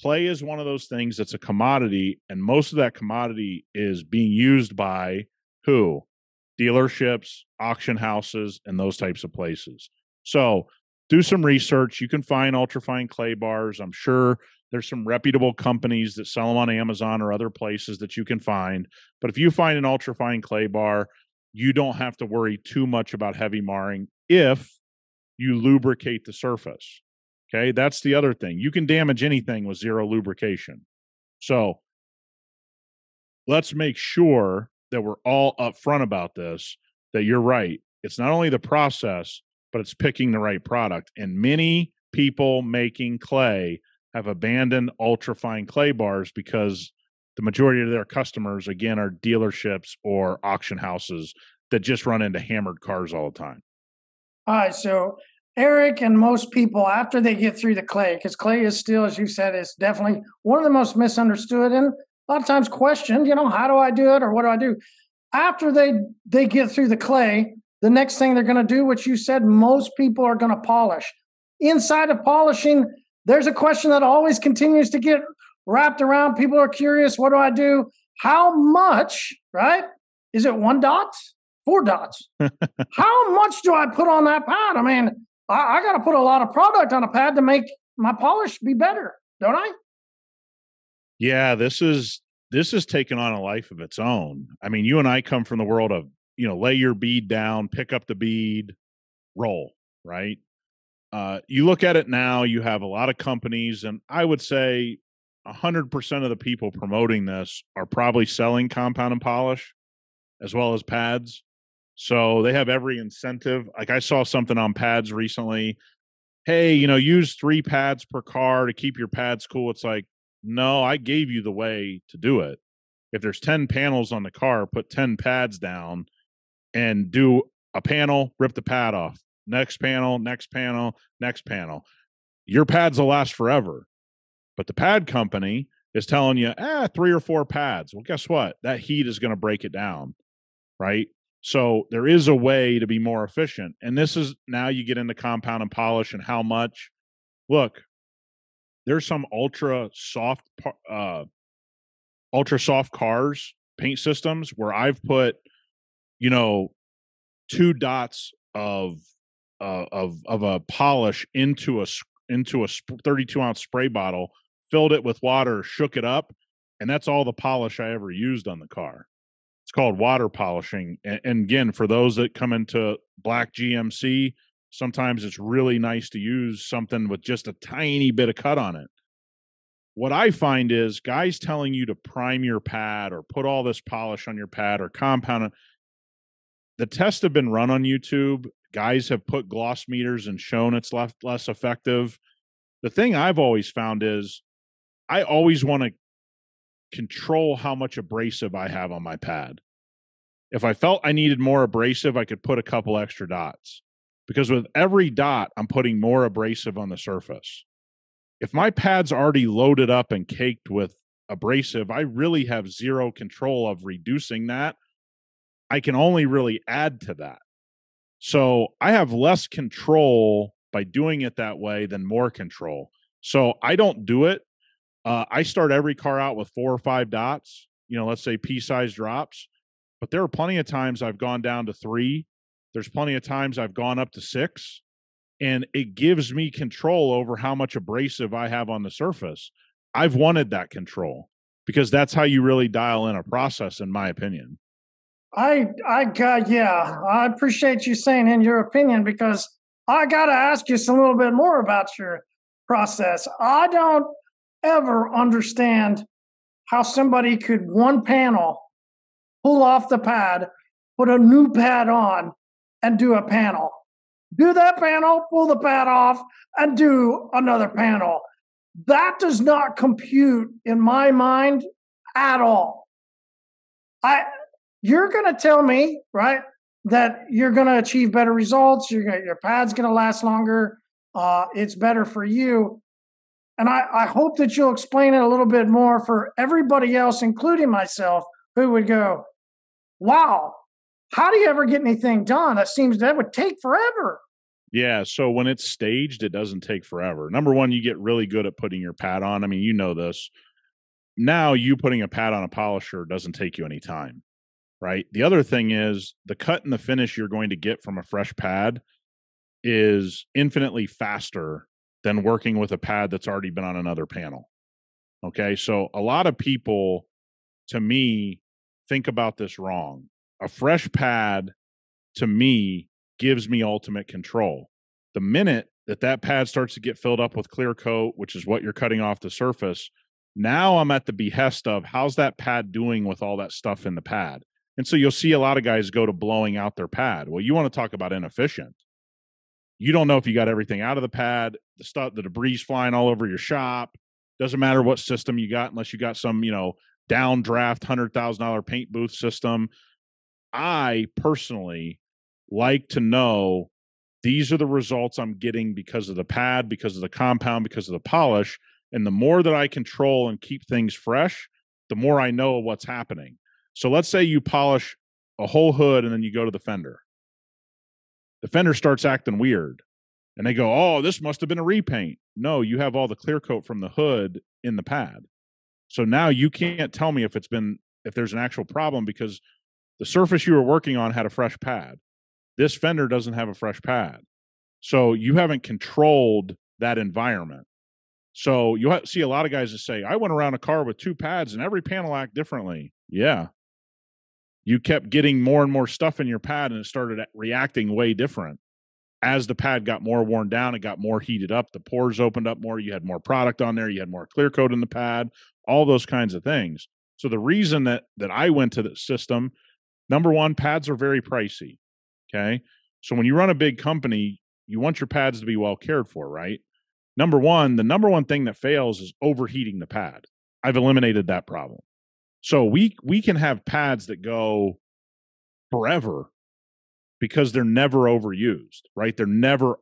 clay is one of those things that's a commodity and most of that commodity is being used by who dealerships auction houses and those types of places so do some research you can find ultrafine clay bars i'm sure there's some reputable companies that sell them on amazon or other places that you can find but if you find an ultrafine clay bar you don't have to worry too much about heavy marring if you lubricate the surface Okay, that's the other thing. You can damage anything with zero lubrication. So let's make sure that we're all upfront about this that you're right. It's not only the process, but it's picking the right product. And many people making clay have abandoned ultrafine clay bars because the majority of their customers, again, are dealerships or auction houses that just run into hammered cars all the time. All right, so Eric and most people, after they get through the clay, because clay is still, as you said, is definitely one of the most misunderstood and a lot of times questioned. You know, how do I do it, or what do I do? After they they get through the clay, the next thing they're going to do, which you said, most people are going to polish. Inside of polishing, there's a question that always continues to get wrapped around. People are curious, what do I do? How much, right? Is it one dot? Four dots? How much do I put on that pad? I mean, I, I got to put a lot of product on a pad to make my polish be better, don't I? Yeah, this is this is taking on a life of its own. I mean, you and I come from the world of, you know, lay your bead down, pick up the bead, roll, right? Uh, you look at it now, you have a lot of companies, and I would say 100% of the people promoting this are probably selling compound and polish as well as pads. So they have every incentive. Like I saw something on pads recently. Hey, you know, use three pads per car to keep your pads cool. It's like, no, I gave you the way to do it. If there's 10 panels on the car, put 10 pads down and do a panel, rip the pad off. Next panel, next panel, next panel. Your pads will last forever. But the pad company is telling you, ah, three or four pads. Well, guess what? That heat is going to break it down. Right. So there is a way to be more efficient. And this is now you get into compound and polish and how much. Look, there's some ultra soft uh ultra soft cars paint systems where I've put you know two dots of uh, of of a polish into a into a 32 ounce spray bottle, filled it with water, shook it up, and that's all the polish I ever used on the car. It's called water polishing. And, and again, for those that come into black GMC, sometimes it's really nice to use something with just a tiny bit of cut on it. What I find is guys telling you to prime your pad or put all this polish on your pad or compound it. The tests have been run on YouTube. Guys have put gloss meters and shown it's left less effective. The thing I've always found is I always want to control how much abrasive I have on my pad. If I felt I needed more abrasive, I could put a couple extra dots. because with every dot, I'm putting more abrasive on the surface. If my pad's already loaded up and caked with abrasive, I really have zero control of reducing that. I can only really add to that. So I have less control by doing it that way than more control. So I don't do it. Uh, I start every car out with four or five dots, you know, let's say pea size drops. But there are plenty of times I've gone down to three. There's plenty of times I've gone up to six. And it gives me control over how much abrasive I have on the surface. I've wanted that control because that's how you really dial in a process, in my opinion. I, I got, yeah, I appreciate you saying in your opinion because I got to ask you some little bit more about your process. I don't ever understand how somebody could one panel pull off the pad, put a new pad on, and do a panel. Do that panel, pull the pad off, and do another panel. That does not compute in my mind at all. I you're going to tell me, right, that you're going to achieve better results. You're gonna, your pad's going to last longer. Uh, it's better for you. And I, I hope that you'll explain it a little bit more for everybody else, including myself, who would go, wow, how do you ever get anything done? That seems that would take forever. Yeah. So when it's staged, it doesn't take forever. Number one, you get really good at putting your pad on. I mean, you know this. Now, you putting a pad on a polisher doesn't take you any time right? The other thing is the cut and the finish you're going to get from a fresh pad is infinitely faster than working with a pad that's already been on another panel. Okay. So a lot of people, to me, think about this wrong. A fresh pad, to me, gives me ultimate control. The minute that that pad starts to get filled up with clear coat, which is what you're cutting off the surface, now I'm at the behest of how's that pad doing with all that stuff in the pad? And so you'll see a lot of guys go to blowing out their pad. Well, you want to talk about inefficient. You don't know if you got everything out of the pad, the stuff, the debris flying all over your shop. Doesn't matter what system you got, unless you got some, you know, downdraft hundred thousand dollar paint booth system. I personally like to know these are the results I'm getting because of the pad, because of the compound, because of the polish. And the more that I control and keep things fresh, the more I know what's happening. So let's say you polish a whole hood and then you go to the fender. The fender starts acting weird and they go, Oh, this must have been a repaint. No, you have all the clear coat from the hood in the pad. So now you can't tell me if it's been, if there's an actual problem because the surface you were working on had a fresh pad. This fender doesn't have a fresh pad. So you haven't controlled that environment. So you see a lot of guys that say, I went around a car with two pads and every panel act differently. Yeah, you kept getting more and more stuff in your pad and it started reacting way different. As the pad got more worn down it got more heated up the pores opened up more you had more product on there you had more clear coat in the pad all those kinds of things. So the reason that that i went to the system number one pads are very pricey okay? So when you run a big company you want your pads to be well cared for right? Number one the number one thing that fails is overheating the pad. I've eliminated that problem so we we can have pads that go forever because they're never overused, right? They're never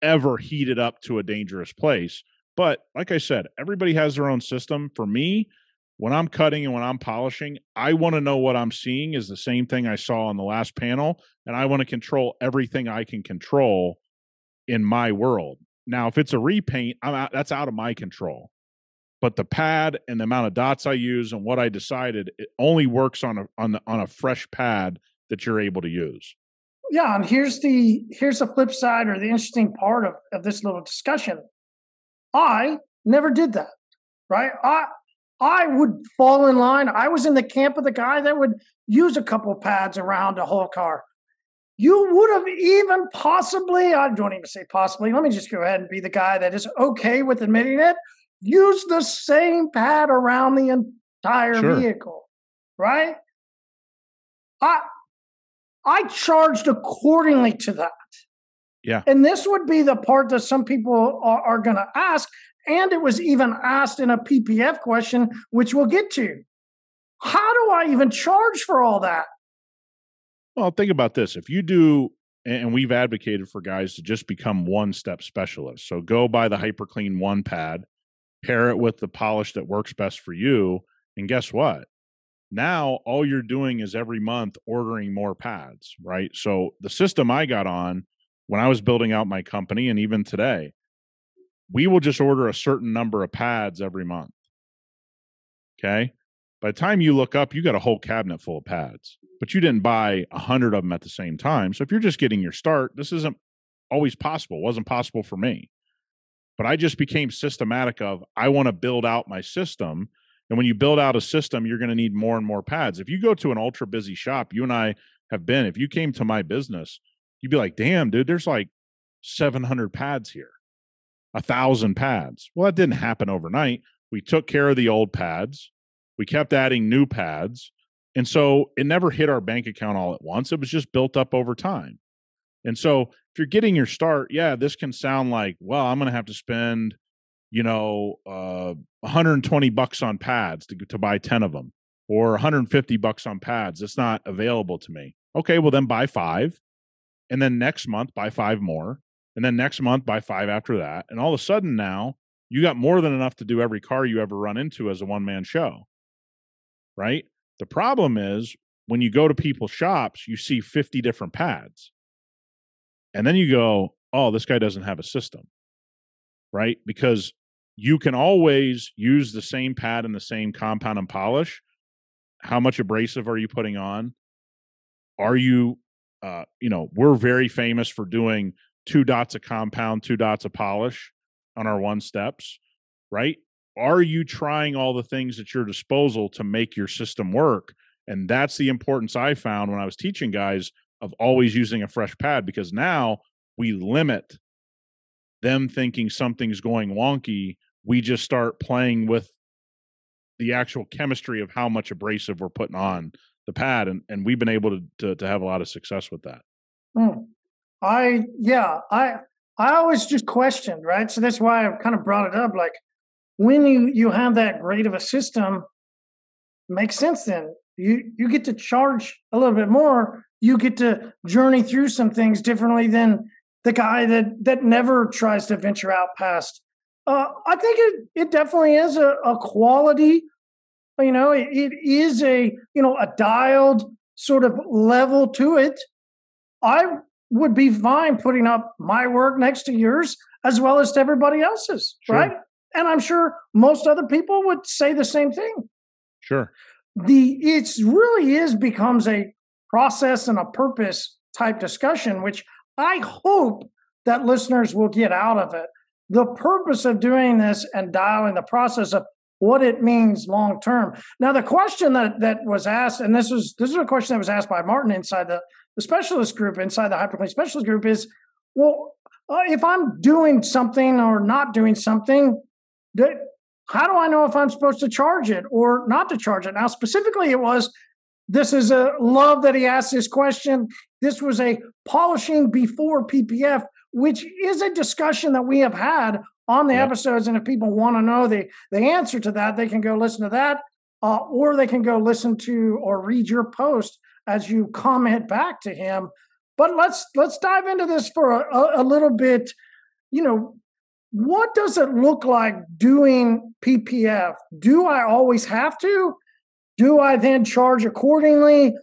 ever heated up to a dangerous place. But like I said, everybody has their own system. For me, when I'm cutting and when I'm polishing, I want to know what I'm seeing is the same thing I saw on the last panel, and I want to control everything I can control in my world. Now, if it's a repaint, I'm out, that's out of my control but the pad and the amount of dots I use and what I decided it only works on a on the, on a fresh pad that you're able to use. Yeah, and here's the here's the flip side or the interesting part of, of this little discussion. I never did that. Right? I I would fall in line. I was in the camp of the guy that would use a couple pads around a whole car. You would have even possibly, I don't even say possibly, let me just go ahead and be the guy that is okay with admitting it use the same pad around the entire sure. vehicle, right? I I charged accordingly to that. Yeah. And this would be the part that some people are, are going to ask. And it was even asked in a PPF question, which we'll get to. How do I even charge for all that? Well, think about this. If you do and we've advocated for guys to just become one step specialists. So go buy the HyperClean One pad, pair it with the polish that works best for you, and guess what? Now all you're doing is every month ordering more pads, right? So the system I got on when I was building out my company and even today, we will just order a certain number of pads every month. Okay. By the time you look up, you got a whole cabinet full of pads, but you didn't buy a hundred of them at the same time. So if you're just getting your start, this isn't always possible. It wasn't possible for me. But I just became systematic of I want to build out my system. And when you build out a system, you're going to need more and more pads. If you go to an ultra busy shop, you and I have been, if you came to my business, you'd be like, damn, dude, there's like 700 pads here, a thousand pads. Well, that didn't happen overnight. We took care of the old pads. We kept adding new pads. And so it never hit our bank account all at once. It was just built up over time. And so if you're getting your start, yeah, this can sound like, well, I'm going to have to spend, you know, uh, 120 bucks on pads to, to buy 10 of them or 150 bucks on pads. It's not available to me. Okay, well, then buy five and then next month buy five more and then next month buy five after that and all of a sudden now you got more than enough to do every car you ever run into as a one man show right the problem is when you go to people's shops you see 50 different pads and then you go oh this guy doesn't have a system right because you can always use the same pad and the same compound and polish how much abrasive are you putting on are you uh, you know, we're very famous for doing two dots of compound, two dots of polish on our one steps, right? Are you trying all the things at your disposal to make your system work? And that's the importance I found when I was teaching guys of always using a fresh pad because now we limit them thinking something's going wonky. We just start playing with the actual chemistry of how much abrasive we're putting on the pad, and and we've been able to to, to have a lot of success with that. Mm. I yeah I I always just questioned right, so that's why I've kind of brought it up. Like when you you have that great of a system, makes sense. Then you you get to charge a little bit more. You get to journey through some things differently than the guy that that never tries to venture out past. Uh, I think it it definitely is a, a quality you know, it, it is a, you know, a dialed sort of level to it. I would be fine putting up my work next to yours as well as to everybody else's, sure. right? And I'm sure most other people would say the same thing. Sure. The it's really is becomes a process and a purpose type discussion, which I hope that listeners will get out of it. The purpose of doing this and dialing the process of what it means long term. Now, the question that that was asked, and this was this is a question that was asked by Martin inside the, the specialist group, inside the HyperClean specialist group, is well, uh, if I'm doing something or not doing something, that, how do I know if I'm supposed to charge it or not to charge it? Now, specifically, it was this is a love that he asked this question. This was a polishing before PPF, which is a discussion that we have had on the episodes. And if people want to know the, the answer to that, they can go listen to that, uh, or they can go listen to or read your post as you comment back to him. But let's let's dive into this for a, a little bit. You know, what does it look like doing PPF? Do I always have to? Do I then charge accordingly?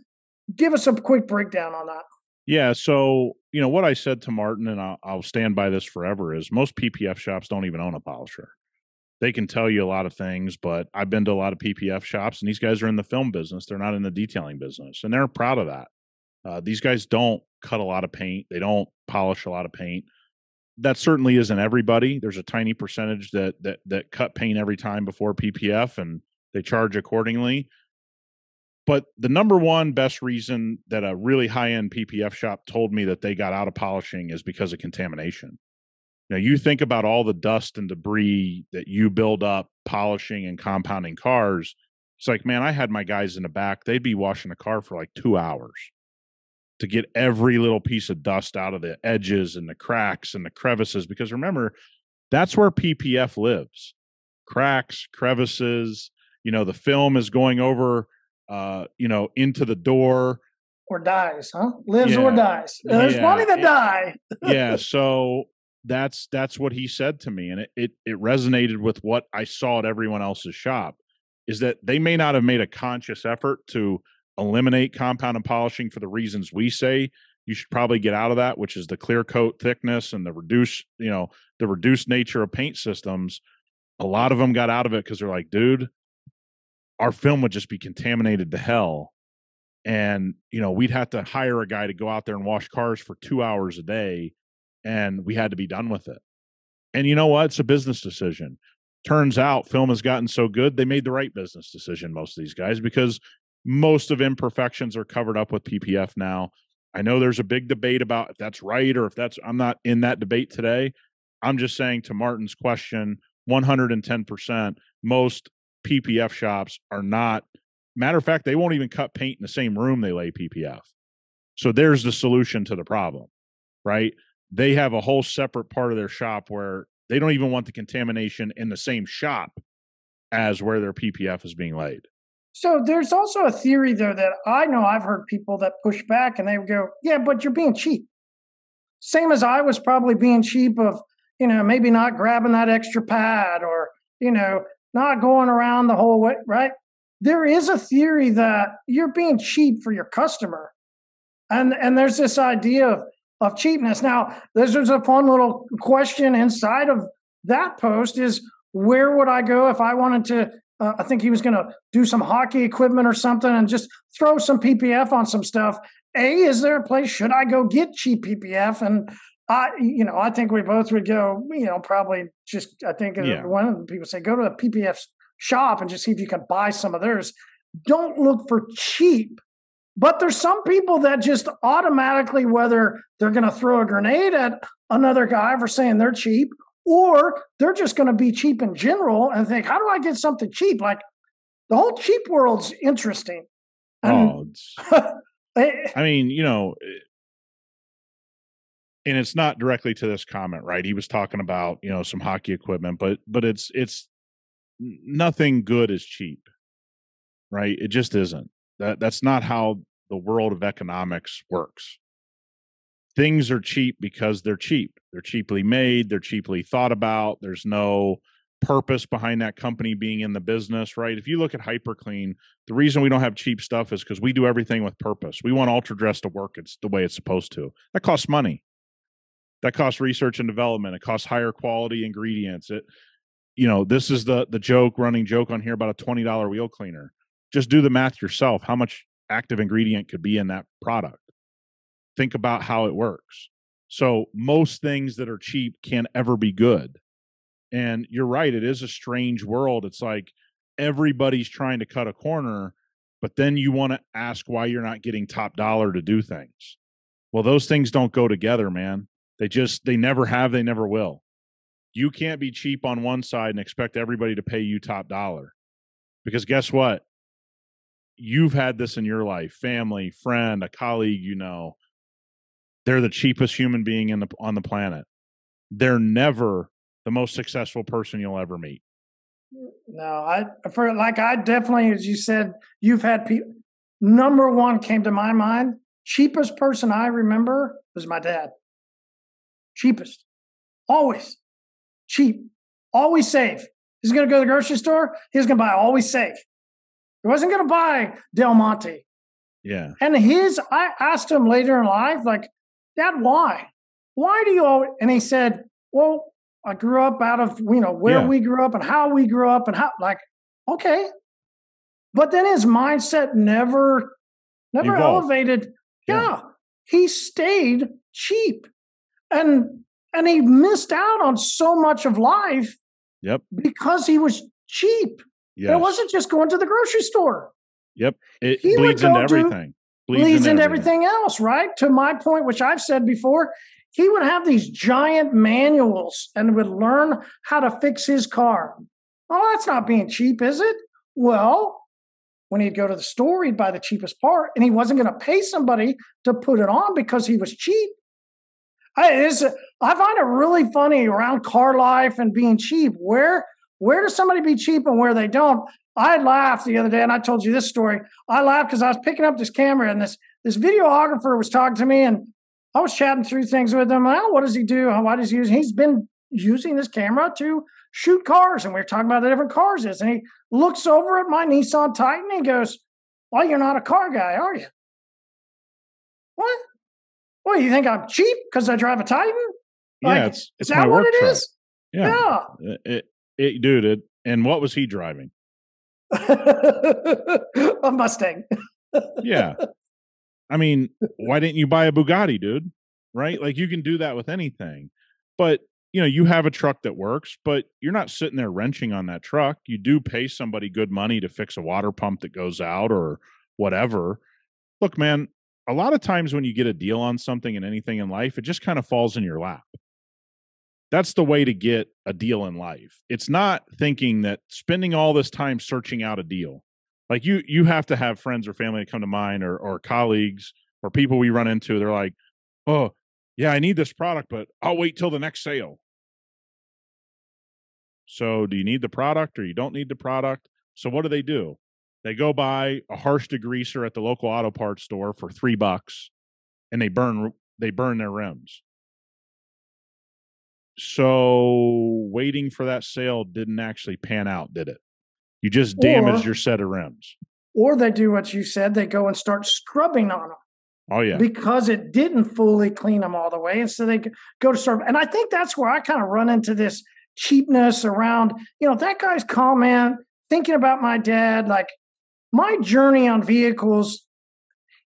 Give us a quick breakdown on that. Yeah. So, you know, what I said to Martin, and I'll, I'll, stand by this forever, is most PPF shops don't even own a polisher. They can tell you a lot of things, but I've been to a lot of PPF shops, and these guys are in the film business. They're not in the detailing business, and they're proud of that. Uh, these guys don't cut a lot of paint, they don't polish a lot of paint. That certainly isn't everybody. There's a tiny percentage that that that cut paint every time before PPF, and they charge accordingly. But the number one best reason that a really high end PPF shop told me that they got out of polishing is because of contamination. Now, you think about all the dust and debris that you build up polishing and compounding cars. It's like, man, I had my guys in the back, they'd be washing a car for like two hours to get every little piece of dust out of the edges and the cracks and the crevices. Because remember, that's where PPF lives cracks, crevices. You know, the film is going over uh, you know, into the door. or dies, huh? Lives yeah. or dies. There's yeah. plenty that die. yeah. So that's that's what he said to me, and it, it it resonated with what I saw at everyone else's shop. Is that they may not have made a conscious effort to eliminate compound and polishing for the reasons we say you should probably get out of that, which is the clear coat thickness and the reduced, you know, the reduced nature of paint systems. A lot of them got out of it because they're like, dude, our film would just be contaminated to hell. And, you know, we'd have to hire a guy to go out there and wash cars for two hours a day. And we had to be done with it. And you know what? It's a business decision. Turns out film has gotten so good, they made the right business decision, most of these guys, because most of imperfections are covered up with PPF now. I know there's a big debate about if that's right or if that's, I'm not in that debate today. I'm just saying to Martin's question 110%, most PPF shops are not, matter of fact, they won't even cut paint in the same room they lay PPF. So there's the solution to the problem, right? They have a whole separate part of their shop where they don't even want the contamination in the same shop as where their PPF is being laid. So there's also a theory though that I know I've heard people that push back and they go, "Yeah, but you're being cheap." Same as I was probably being cheap of, you know, maybe not grabbing that extra pad or, you know, not going around the whole way, right? There is a theory that you're being cheap for your customer. And and there's this idea of of cheapness. Now, this was a fun little question inside of that post is where would I go if I wanted to uh, I think he was going to do some hockey equipment or something and just throw some PPF on some stuff. A, is there a place should I go get cheap PPF? And I, you know, I think we both would go. You know, probably just I think yeah. one of the people say go to a PPF shop and just see if you can buy some of theirs. Don't look for cheap. But there's some people that just automatically, whether they're going to throw a grenade at another guy for saying they're cheap, or they're just going to be cheap in general and think, how do I get something cheap? Like the whole cheap world's interesting. And, oh, I mean, you know, eh, and it's not directly to this comment, right? He was talking about, you know, some hockey equipment, but but it's it's nothing good is cheap. Right? It just isn't. That that's not how the world of economics works things are cheap because they're cheap. They're cheaply made, they're cheaply thought about. There's no purpose behind that company being in the business, right? If you look at Hyperclean, the reason we don't have cheap stuff is because we do everything with purpose. We want Ultra Dress to work it's the way it's supposed to. That costs money. That costs research and development. It costs higher quality ingredients. It you know, this is the the joke running joke on here about a $20 wheel cleaner. Just do the math yourself. How much active ingredient could be in that product? think about how it works. So most things that are cheap can't ever be good. And you're right, it is a strange world. It's like everybody's trying to cut a corner, but then you want to ask why you're not getting top dollar to do things. Well, those things don't go together, man. They just they never have, they never will. You can't be cheap on one side and expect everybody to pay you top dollar. Because guess what? You've had this in your life, family, friend, a colleague you know, they're the cheapest human being in the on the planet. They're never the most successful person you'll ever meet. No, I for like I definitely, as you said, you've had people. Number one came to my mind. Cheapest person I remember was my dad. Cheapest, always cheap, always safe. He's going to go to the grocery store. He's going to buy Always Save. He wasn't going to buy Del Monte. Yeah. And his, I asked him later in life, like, Dad, why? Why do you always? And he said, Well, I grew up out of, you know, where yeah. we grew up and how we grew up and how, like, okay. But then his mindset never, never Evolved. elevated. Yeah. yeah. He stayed cheap. And, and he missed out on so much of life. Yep. Because he was cheap. Yes. It wasn't just going to the grocery store. Yep. It he bleeds into everything bleeds, bleeds into everything. everything else, right? To my point, which I've said before, he would have these giant manuals and would learn how to fix his car. Oh, that's not being cheap, is it? Well, when he'd go to the store, he'd buy the cheapest part, and he wasn't going to pay somebody to put it on because he was cheap. I, I find it really funny around car life and being cheap. Where where does somebody be cheap and where they don't? I laughed the other day, and I told you this story. I laughed because I was picking up this camera, and this this videographer was talking to me, and I was chatting through things with him. Oh, what does he do? Why does he use? He's been using this camera to shoot cars, and we are talking about the different cars is. And he looks over at my Nissan Titan and he goes, "Well, you're not a car guy, are you?" What? What you think I'm cheap because I drive a Titan? Yeah, it's, it's is my that what work it truck. is? Yeah, Yeah. It, it, it- dude. It, and what was he driving? a Mustang. Yeah, I mean, why didn't you buy a Bugatti, dude? Right? Like you can do that with anything, but you know, you have a truck that works, but you're not sitting there wrenching on that truck. You do pay somebody good money to fix a water pump that goes out or whatever. Look, man, a lot of times when you get a deal on something and anything in life, it just kind of falls in your lap. That's the way to get a deal in life. It's not thinking that spending all this time searching out a deal. Like you you have to have friends or family that come to mind or or colleagues or people we run into. They're like, "Oh, yeah, I need this product, but I'll wait till the next sale." So, do you need the product or you don't need the product? So, what do they do? They go buy a harsh degreaser at the local auto parts store for 3 bucks and they burn they burn their rims. So, waiting for that sale didn't actually pan out, did it? You just damaged Or- your set of rims. Or they do what you said, they go and start scrubbing on them. Oh yeah. because it didn't fully clean them all the way. And so they go to serve. And I think that's where I kind of run into this cheapness around, you know, that guy's comment, thinking about my dad, like my journey on vehicles,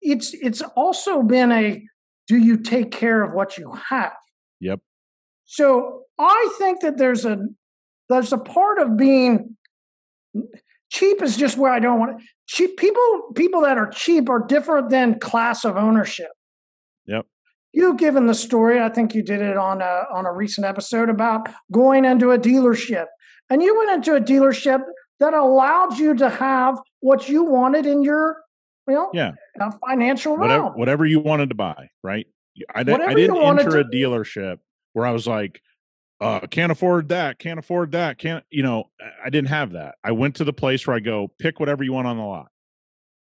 it's it's also been a do you take care of what you have? Yep. So I think that there's a there's a part of being cheap is just where I don't want it cheap people people that are cheap are different than class of ownership. Yep. You've given the story. I think you did it on a on a recent episode about going into a dealership, and you went into a dealership that allowed you to have what you wanted in your you know Yeah. uh, financial whatever realm. whatever you wanted to buy, right? I, di- I didn't enter a dealership where I was like, uh, can't afford that, can't afford that, can't you know, I- didn't have that. I went to the place where I go, pick whatever you want on the lot.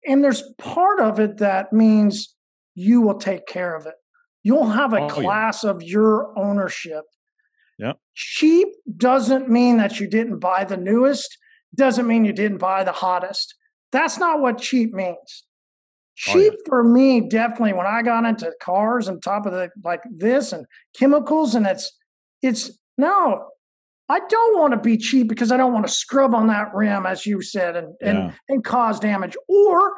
And there's part of it that means you will take care of it. You'll have a Oh, yeah. class of your ownership. Yep. Cheap doesn't mean that you didn't buy the newest, doesn't mean you didn't buy the hottest. That's not what cheap means. Oh, yeah. Cheap for me, definitely, when I got into cars and top of the like this and chemicals, and it's it's no, I don't want to be cheap because I don't want to scrub on that rim, as you said, and and Yeah. and cause damage or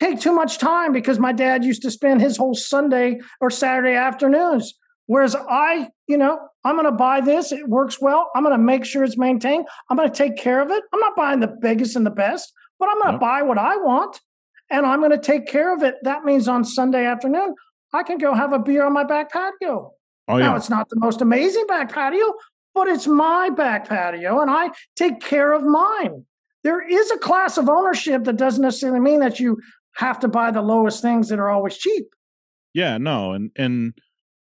take too much time because my dad used to spend his whole Sunday or Saturday afternoons. Whereas I, you know, I'm going to buy this. It works well. I'm going to make sure it's maintained. I'm going to take care of it. I'm not buying the biggest and the best, but I'm going to Yep. buy what I want and I'm going to take care of it. That means on Sunday afternoon, I can go have a beer on my back patio. Oh yeah. Now, it's not the most amazing back patio, but it's my back patio and I take care of mine. There is a class of ownership that doesn't necessarily mean that you have to buy the lowest things that are always cheap. Yeah, no, and and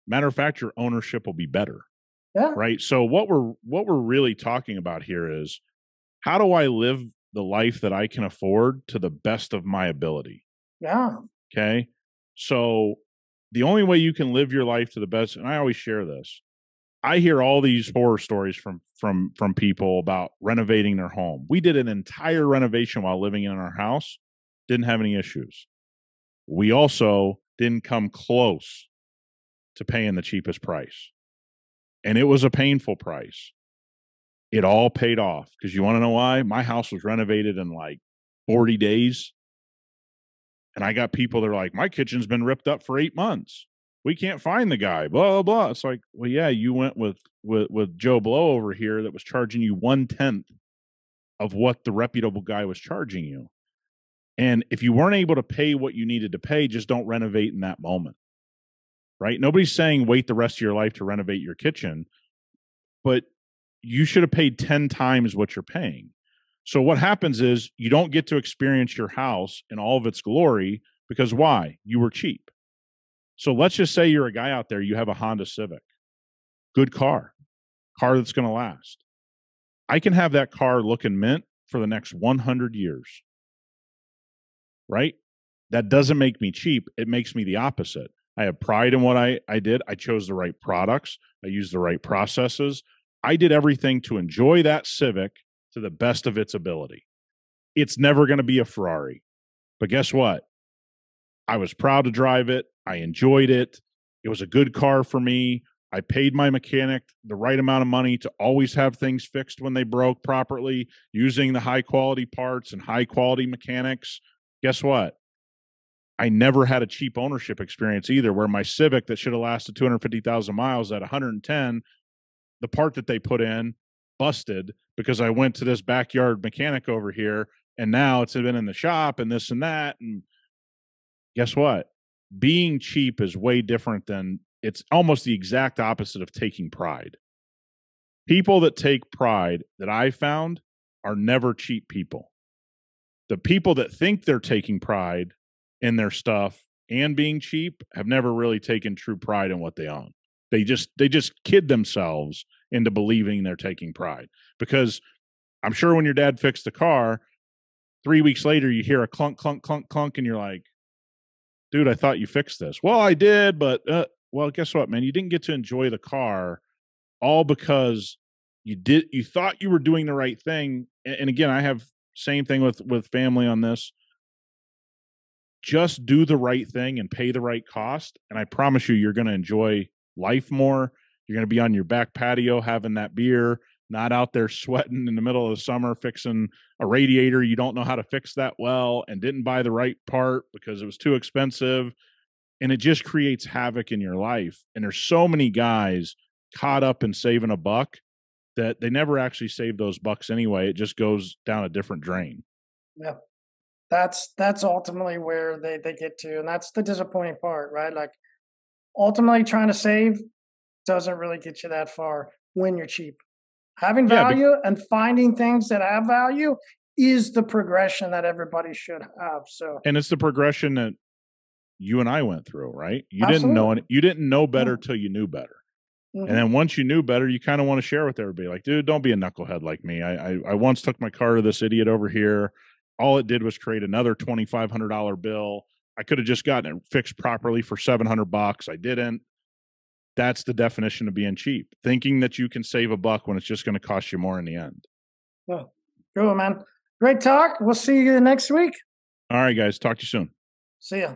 matter of fact, your ownership will be better. Yeah. Right. So what we're what we're really talking about here is how do I live the life that I can afford to the best of my ability? Yeah. Okay. So the only way you can live your life to the best, and I always share this. I hear all these horror stories from from from people about renovating their home. We did an entire renovation while living in our house, didn't have any issues. We also didn't come close to paying the cheapest price. And it was a painful price. It all paid off because you want to know why? My house was renovated in like 40 days. And I got people that are like, my kitchen's been ripped up for eight months. We can't find the guy. Blah blah blah. It's like, well, yeah, you went with with with Joe Blow over here that was charging you one tenth of what the reputable guy was charging you. And if you weren't able to pay what you needed to pay, just don't renovate in that moment. Right? Nobody's saying wait the rest of your life to renovate your kitchen, but you should have paid 10 times what you're paying. So what happens is you don't get to experience your house in all of its glory because why? You were cheap. So let's just say you're a guy out there, you have a Honda Civic. Good car. Car that's going to last. I can have that car looking mint for the next 100 years. Right? that doesn't make me cheap. It makes me the opposite. I have pride in what I, I did. I chose the right products. I used the right processes. I did everything to enjoy that Civic to the best of its ability. It's never going to be a Ferrari. But guess what? I was proud to drive it. I enjoyed it. It was a good car for me. I paid my mechanic the right amount of money to always have things fixed when they broke properly, using the high quality parts and high quality mechanics. Guess what? I never had a cheap ownership experience either, where my Civic that should have lasted 250,000 miles at 110, the part that they put in busted because I went to this backyard mechanic over here and now it's been in the shop and this and that. And guess what? Being cheap is way different than it's almost the exact opposite of taking pride. People that take pride that I found are never cheap people. The people that think they're taking pride in their stuff and being cheap have never really taken true pride in what they own. They just they just kid themselves into believing they're taking pride because I'm sure when your dad fixed the car, three weeks later you hear a clunk clunk clunk clunk and you're like, dude, I thought you fixed this. Well, I did, but uh, well, guess what, man? You didn't get to enjoy the car all because you did you thought you were doing the right thing. And, again, I have same thing with with family on this just do the right thing and pay the right cost. And I promise you, you're going to enjoy life more. You're going to be on your back patio having that beer, not out there sweating in the middle of the summer fixing a radiator. You don't know how to fix that well and didn't buy the right part because it was too expensive. And it just creates havoc in your life. And there's so many guys caught up in saving a buck that they never actually save those bucks anyway. It just goes down a different drain. Yeah that's that's ultimately where they they get to and that's the disappointing part right like ultimately trying to save doesn't really get you that far when you're cheap having value yeah, and finding things that have value is the progression that everybody should have so and it's the progression that you and I went through right you Absolutely. didn't know you didn't know better yeah. till you knew better Mm-hmm. And then once you knew better, you kind of want to share with everybody. Like, dude, don't be a knucklehead like me. I, I, I once took my car to this idiot over here all it did was create another $2500 bill i could have just gotten it fixed properly for 700 bucks i didn't. That's the definition of being cheap thinking that you can save a buck when it's just going to cost you more in the end. Well cool man. Great talk. We'll see you next week. All right guys talk to you soon. See ya